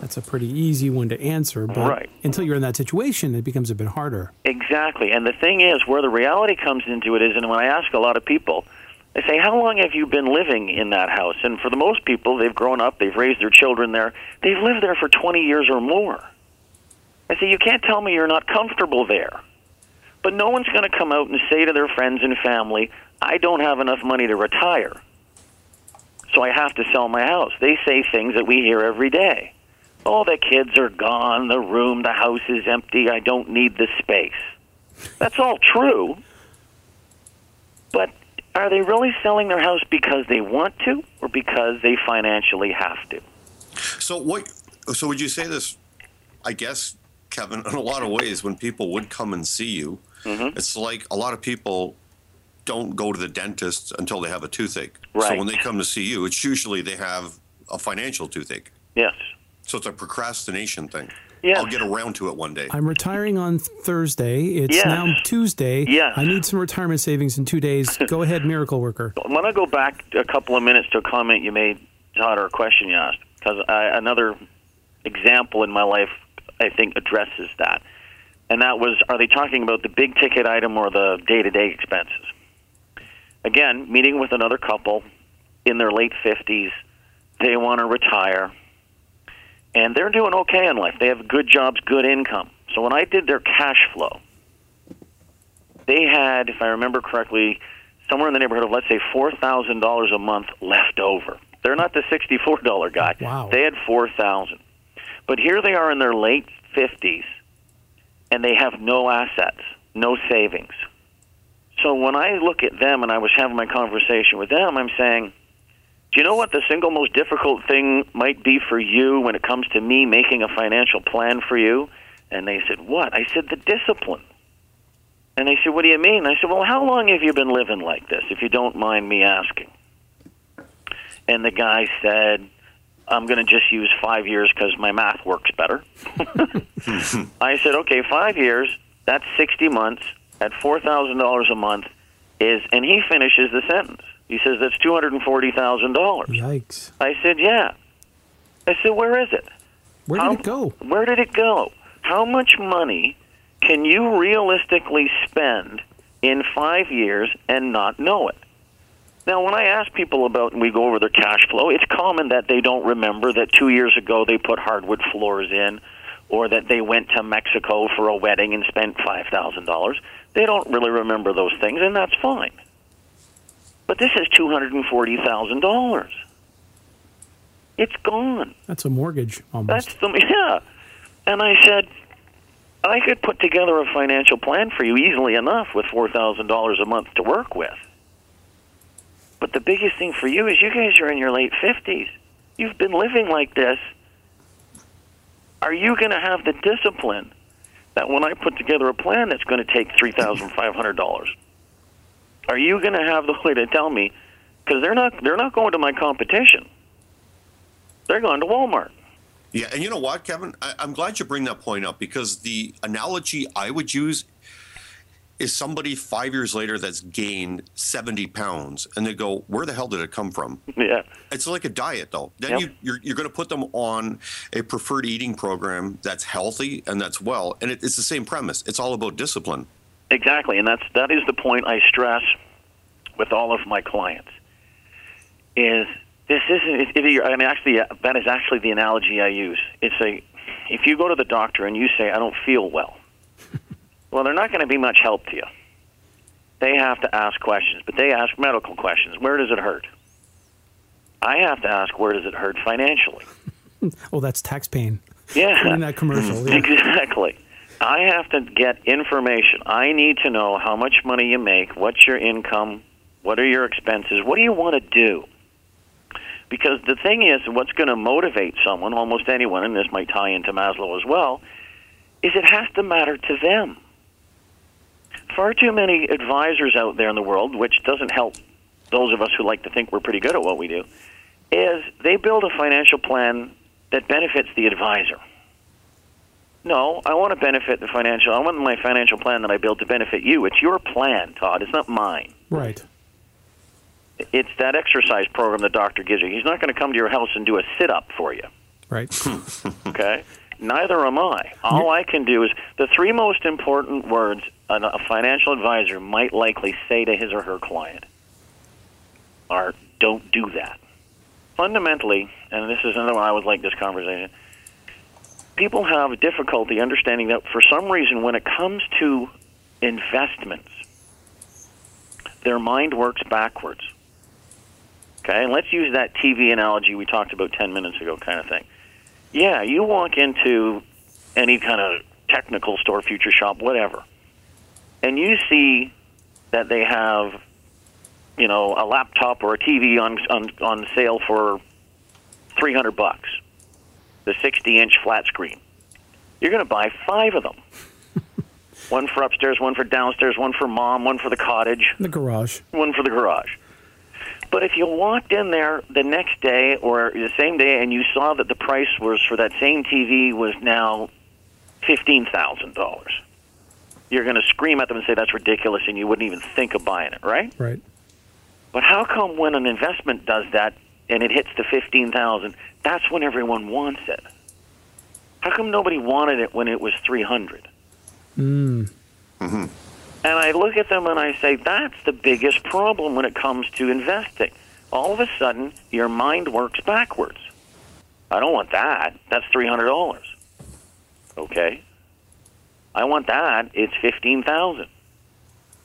That's a pretty easy one to answer, but Right. until you're in that situation, it becomes a bit harder. Exactly. And the thing is, where the reality comes into it is, and when I ask a lot of people, they say, How long have you been living in that house? And for the most people, they've grown up, they've raised their children there, they've lived there for 20 years or more. I say, You can't tell me you're not comfortable there. But no one's going to come out and say to their friends and family, I don't have enough money to retire, so I have to sell my house. They say things that we hear every day. Oh, the kids are gone, the room, the house is empty, I don't need the space. That's all true. But are they really selling their house because they want to or because they financially have to? So what? So would you say this? I guess, Kevin, in a lot of ways, when people would come and see you, Mm-hmm. it's like a lot of people don't go to the dentist until they have a toothache. So when they come to see you, it's usually they have a financial toothache. Yes. So it's a procrastination thing. Yes. I'll get around to it one day. I'm retiring on Thursday. It's Yes. now Tuesday. Yes. I need some retirement savings in two days. Go ahead, miracle worker. I want to go back a couple of minutes to a comment you made, Todd, or a question you asked, because another example in my life, I think, addresses that. And that was are they talking about the big ticket item or the day to day expenses? Again, meeting with another couple in their late 50s, they want to retire, and they're doing okay in life. They have good jobs, good income. So when I did their cash flow, they had, if I remember correctly, somewhere in the neighborhood of let's say four thousand dollars a month left over. They're not the sixty-four dollar guy. Wow. They had four thousand, but here they are in their late fifties, and they have no assets, no savings. So when I look at them and I was having my conversation with them, I'm saying, do you know what the single most difficult thing might be for you when it comes to me making a financial plan for you? And they said, what? I said, the discipline. And they said, What do you mean? I said, Well, how long have you been living like this, if you don't mind me asking? And the guy said, I'm going to just use five years because my math works better. I said, Okay, five years, that's 60 months at $4,000 a month is, and he finishes the sentence. He says, That's $240,000. Yikes. I said, Yeah. I said, Where is it? Where How- did it go? Where did it go? How much money can you realistically spend in five years and not know it? Now, when I ask people about and we go over their cash flow, it's common that they don't remember that two years ago they put hardwood floors in, or that they went to Mexico for a wedding and spent five thousand dollars. They don't really remember those things, and that's fine. But this is two hundred and forty thousand dollars. It's gone. That's a mortgage almost. That's the yeah. And I said, I could put together a financial plan for you easily enough with four thousand dollars a month to work with. But the biggest thing for you is you guys are in your late fifties. You've been living like this. Are you going to have the discipline that when I put together a plan that's going to take three thousand five hundred dollars, are you going to have the way to tell me? Because they're not they're not going to my competition. They're going to Walmart. Yeah, and you know what, Kevin? I, I'm glad you bring that point up because the analogy I would use is somebody five years later that's gained 70 pounds, and they go, "Where the hell did it come from?" Yeah. It's like a diet, though. Then Yep. you, you're you're going to put them on a preferred eating program that's healthy and that's well, and it, it's the same premise. It's all about discipline. Exactly, and that's that is the point I stress with all of my clients. Is this isn't? It, it, I mean, actually, that is actually the analogy I use. It's a if you go to the doctor and you say I don't feel well, well, they're not going to be much help to you. They have to ask questions, but they ask medical questions. Where does it hurt? I have to ask where does it hurt financially. oh, that's tax pain. Yeah, In that commercial. Yeah. Exactly. I have to get information. I need to know how much money you make, what's your income, what are your expenses, what do you want to do? Because the thing is, what's going to motivate someone, almost anyone, and this might tie into Maslow as well, is it has to matter to them. Far too many advisors out there in the world, which doesn't help those of us who like to think we're pretty good at what we do, is they build a financial plan that benefits the advisor. No, I want to benefit the financial. I want my financial plan that I build to benefit you. It's your plan, Todd. It's not mine. Right. It's that exercise program the doctor gives you. He's not going to come to your house and do a sit up for you. Right. Okay? Neither am I. All I can do is the three most important words a financial advisor might likely say to his or her client are don't do that. Fundamentally, and this is another one I would like this conversation, people have difficulty understanding that for some reason when it comes to investments, their mind works backwards. Okay, and let's use that TV analogy we talked about 10 minutes ago, kind of thing. Yeah, you walk into any kind of technical store, future shop, whatever, and you see that they have, you know, a laptop or a TV on on, on sale for 300 bucks. the 60 inch flat screen. You're going to buy five of them. one for upstairs, one for downstairs, one for mom, one for the cottage, The garage. one for the garage. But if you walked in there the next day or the same day and you saw that the price was for that same TV was now fifteen thousand dollars, you're going to scream at them and say that's ridiculous, and you wouldn't even think of buying it, right? Right. But how come when an investment does that and it hits the fifteen thousand, that's when everyone wants it? How come nobody wanted it when it was three hundred? Mm. And I look at them and I say, that's the biggest problem when it comes to investing. All of a sudden, your mind works backwards. I don't want that. That's three hundred dollars. Okay. I want that. It's fifteen thousand.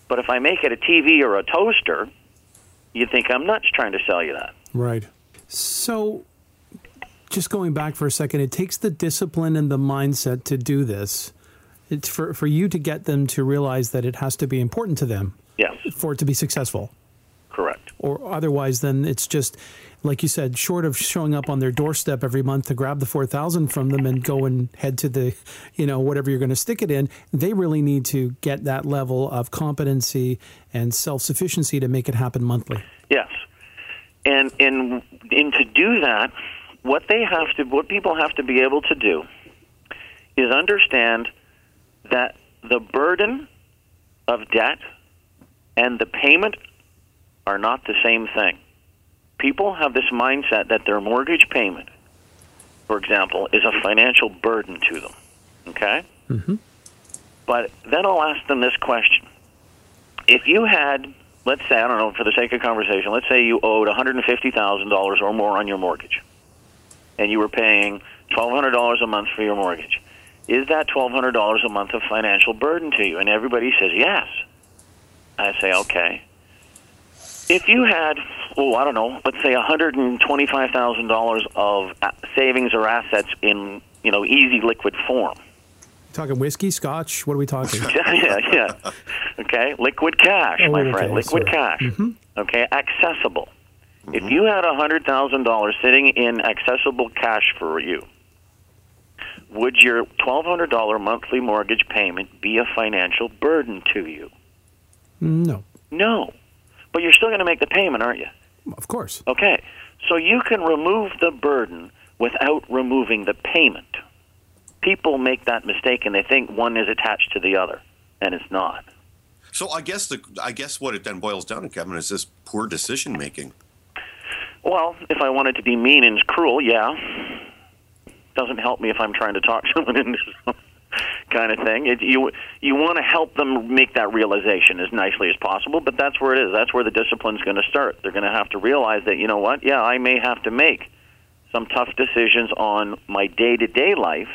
But if I make it a TV or a toaster, you think I'm nuts trying to sell you that. Right. So, just going back for a second, it takes the discipline and the mindset to do this. It's for, for you to get them to realize that it has to be important to them Yes, for it to be successful. correct. Or otherwise, then it's just, like you said, short of showing up on their doorstep every month to grab the 4000 from them and go and head to the, you know, whatever you're going to stick it in, they really need to get that level of competency and self sufficiency to make it happen monthly. Yes, and and and to do that, what they have to, what people have to be able to do, is understand that the burden of debt and the payment are not the same thing. People have this mindset that their mortgage payment, for example, is a financial burden to them. Okay? Mhm. But then I'll ask them this question. If you had, let's say, I don't know, for the sake of conversation, let's say you owed $150,000 or more on your mortgage, and you were paying $1,200 a month for your mortgage. Is that $1,200 a month a financial burden to you? And everybody says yes. I say, okay. If you had, oh, I don't know, let's say $125,000 of savings or assets in, you know, easy liquid form. Talking whiskey, scotch, what are we talking? yeah, yeah, yeah. Okay, liquid cash, Oh, my okay, friend. Liquid sorry. cash. Okay, accessible. If Mm-hmm. you had a hundred thousand dollars sitting in accessible cash for you, would your twelve hundred dollar monthly mortgage payment be a financial burden to you? no, No, but you're still going to make the payment, aren't you? of course. Okay, so you can remove the burden without removing the payment. People make that mistake and they think one is attached to the other, and it's not. So I guess the I guess what it then boils down to, Kevin, is this poor decision making. Well, if I wanted to be mean and cruel, yeah. Doesn't help me if I'm trying to talk someone into some kind of thing. It, you you want to help them make that realization as nicely as possible, but that's where it is. That's where the discipline's going to start. They're going to have to realize that you know what? Yeah, I may have to make some tough decisions on my day-to-day life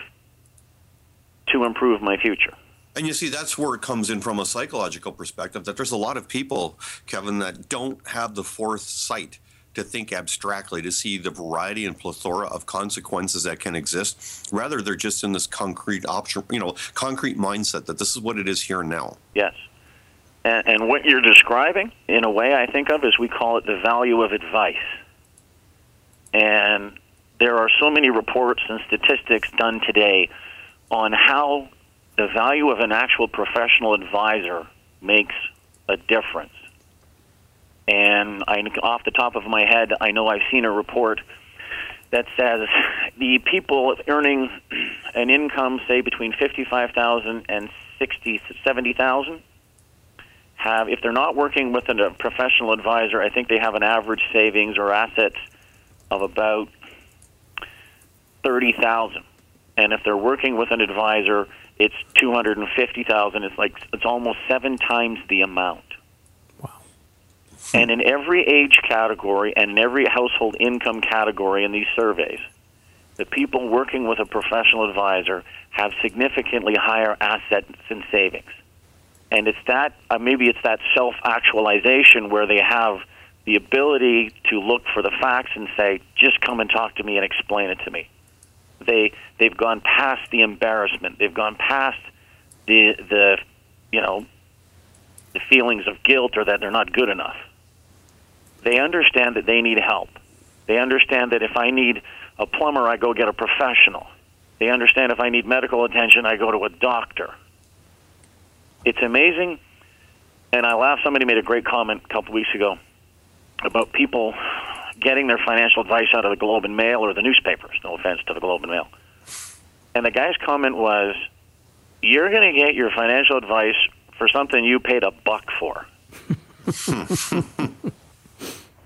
to improve my future. And you see, that's where it comes in from a psychological perspective that there's a lot of people, Kevin, that don't have the foresight to think abstractly, to see the variety and plethora of consequences that can exist. Rather, they're just in this concrete option, you know, concrete mindset that this is what it is here and now. Yes. And, and what you're describing, in a way, I think of is we call it the value of advice. And there are so many reports and statistics done today on how the value of an actual professional advisor makes a difference. And I, off the top of my head, I know I've seen a report that says the people earning an income, say between fifty-five thousand and sixty, seventy thousand, have if they're not working with a professional advisor, I think they have an average savings or assets of about thirty thousand, and if they're working with an advisor, it's two hundred and fifty thousand. It's like it's almost seven times the amount. And in every age category and in every household income category in these surveys, the people working with a professional advisor have significantly higher assets and savings. And it's that, uh, maybe it's that self actualization where they have the ability to look for the facts and say, just come and talk to me and explain it to me. They, they've gone past the embarrassment, they've gone past the, the, you know, the feelings of guilt or that they're not good enough. They understand that they need help. They understand that if I need a plumber, I go get a professional. They understand if I need medical attention, I go to a doctor. It's amazing. And I laughed. Somebody made a great comment a couple weeks ago about people getting their financial advice out of the Globe and Mail or the newspapers. No offense to the Globe and Mail. And the guy's comment was, "You're going to get your financial advice for something you paid a buck for."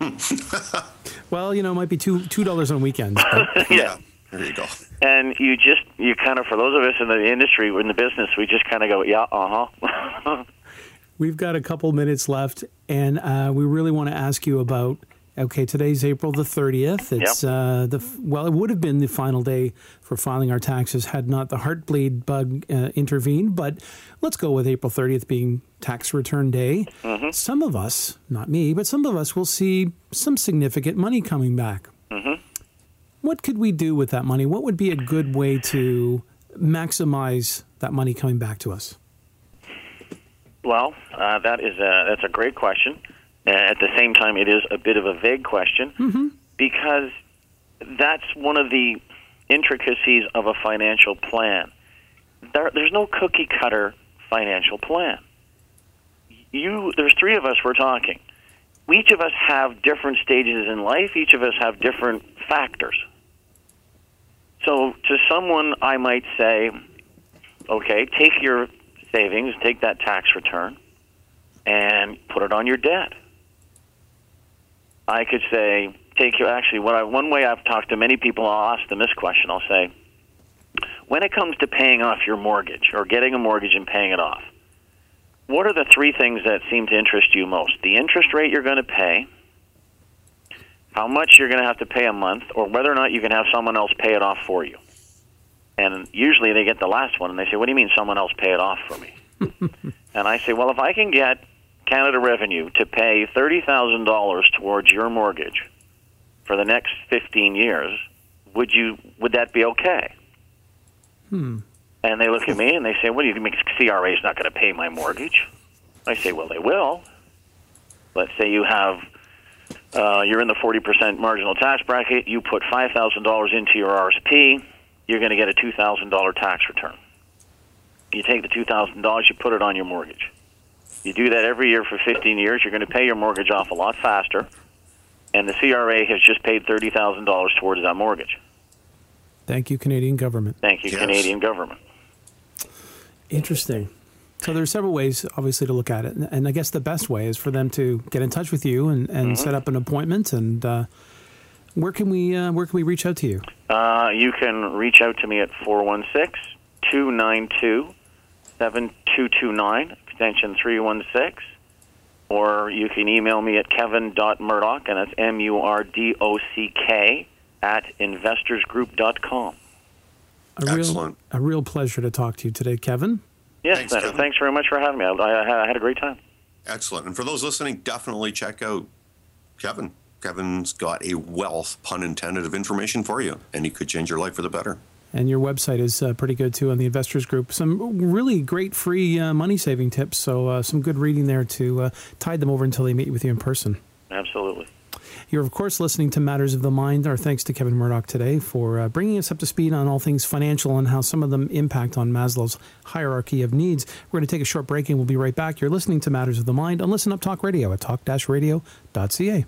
Well, you know, it might be two two dollars on weekends. But yeah. There you go. And you just you kind of for those of us in the industry in the business, we just kind of go, "Yeah, uh huh." we've got a couple minutes left, and uh, we really want to ask you about. Okay, today's April the thirtieth. It's Yep. uh, the well, it would have been the final day for filing our taxes had not the heartbleed bug uh, intervened. But let's go with April thirtieth being tax return day. Some of us, not me, but some of us will see some significant money coming back. What could we do with that money? What would be a good way to maximize that money coming back to us? Well, uh, that is a, that's a great question. Uh, at the same time, it is a bit of a vague question because that's one of the intricacies of a financial plan. There, there's no cookie cutter financial plan. You, there's three of us. We're talking. Each of us have different stages in life. Each of us have different factors. So, to someone, I might say, okay, take your savings, take that tax return, and put it on your debt. I could say, take your actually. What I, one way I've talked to many people, I'll ask them this question. I'll say, when it comes to paying off your mortgage or getting a mortgage and paying it off, what are the three things that seem to interest you most? The interest rate you're going to pay, how much you're going to have to pay a month, or whether or not you can have someone else pay it off for you. And usually they get the last one and they say, What do you mean someone else pay it off for me? and I say, Well, if I can get Canada Revenue to pay $30,000 towards your mortgage for the next 15 years, would you would that be okay? Hmm. And they look at me and they say, "What do you mean CRA is not going to pay my mortgage?" I say, "Well, they will. Let's say you have uh, you're in the 40% marginal tax bracket. You put $5,000 into your RSP. You're going to get a $2,000 tax return. You take the $2,000, you put it on your mortgage. You do that every year for 15 years. You're going to pay your mortgage off a lot faster, and the CRA has just paid $30,000 towards that mortgage. Thank you, Canadian government. Thank you, Yes. Canadian government. Interesting. So there are several ways, obviously, to look at it, and- and I guess the best way is for them to get in touch with you and, and set up an appointment. And uh, where can we uh, where can we reach out to you? Uh, you can reach out to me at 416 292 7229, extension 316. Or you can email me at kevin.murdock, and that's M U R D O C K, at investorsgroup.com. A real, Excellent. a real pleasure to talk to you today, Kevin. Yes, Thanks, Kevin. Thanks very much for having me. I, I, I had a great time. Excellent. And for those listening, definitely check out Kevin. Kevin's got a wealth, pun intended, of information for you, and he could change your life for the better. And your website is uh, pretty good too on the Investors Group. Some really great free uh, money saving tips. So uh, some good reading there to uh, tide them over until they meet with you in person. Absolutely. You're, of course, listening to Matters of the Mind. Our thanks to Kevin Murdock today for uh, bringing us up to speed on all things financial and how some of them impact on Maslow's hierarchy of needs. We're going to take a short break and we'll be right back. You're listening to Matters of the Mind on Listen Up Talk Radio at talk-radio.ca.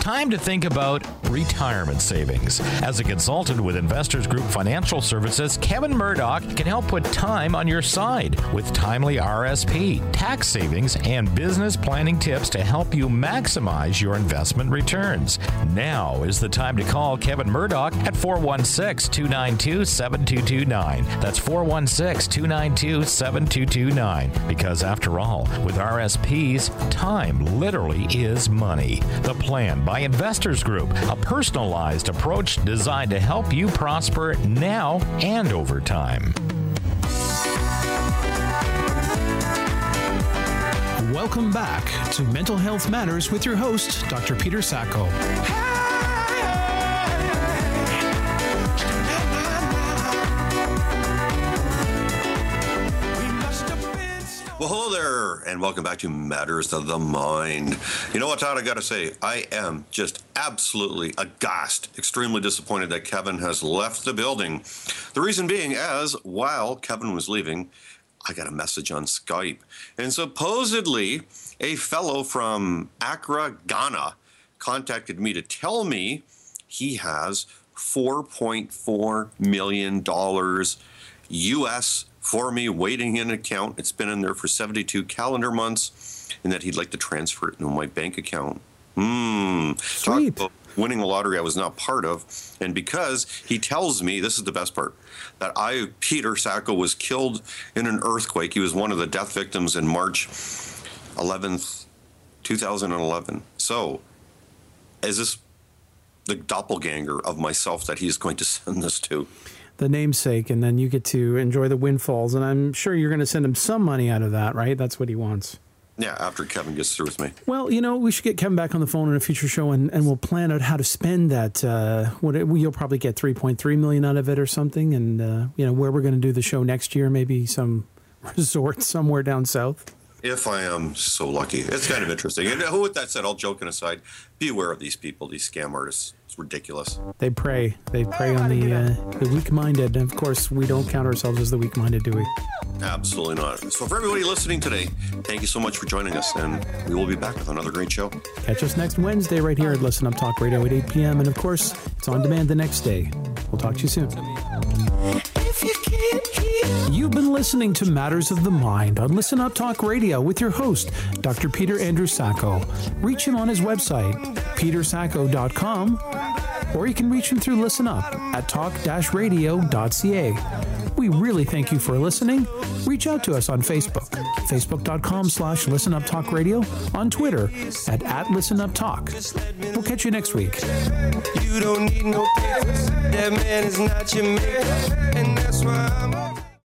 Time to think about retirement savings. As a consultant with Investors Group Financial Services, Kevin Murdock can help put time on your side with timely RSP, tax savings, and business planning tips to help you maximize your investment returns. Now is the time to call Kevin Murdock at 416 292 7229. That's 416 292 7229. Because after all, with RSPs, time literally is money. The plan by Investors Group, a personalized approach designed to help you prosper now and over time. Welcome back to Mental Health Matters with your host, Dr. Peter Sacco. Well, hello there, and welcome back to Matters of the Mind. You know what, Todd? I got to say, I am just absolutely aghast, extremely disappointed that Kevin has left the building. The reason being, as while Kevin was leaving, I got a message on Skype, and supposedly a fellow from Accra, Ghana, contacted me to tell me he has $4.4 million US for me waiting in an account. It's been in there for 72 calendar months, and that he'd like to transfer it into my bank account. Hmm. Sweet. Winning a lottery I was not part of. And because he tells me, this is the best part, that I, Peter Sacco, was killed in an earthquake. He was one of the death victims in March 11th, 2011. So, is this the doppelganger of myself that he's going to send this to? The namesake, and then you get to enjoy the windfalls. And I'm sure you're going to send him some money out of that, right? That's what he wants. Yeah, after Kevin gets through with me. Well, you know, we should get Kevin back on the phone in a future show, and, and we'll plan out how to spend that. Uh, what it, you'll probably get three point three million out of it or something, and uh, you know where we're going to do the show next year, maybe some resort somewhere down south. If I am so lucky, it's kind of interesting. And uh, with that said, all joking aside, be aware of these people, these scam artists. It's ridiculous. They prey. They prey on the uh, the weak-minded. And of course, we don't count ourselves as the weak-minded, do we? Absolutely not. So, for everybody listening today, thank you so much for joining us, and we will be back with another great show. Catch us next Wednesday right here at Listen Up Talk Radio at 8 p.m. And of course, it's on demand the next day. We'll talk to you soon. You've been listening to Matters of the Mind on Listen Up Talk Radio with your host, Dr. Peter Andrew Sacco. Reach him on his website, petersacco.com, or you can reach him through Listen Up at talk-radio.ca. We really thank you for listening. Reach out to us on Facebook, facebook.com slash listen up talk radio, on Twitter at, at listen up talk. We'll catch you next week. You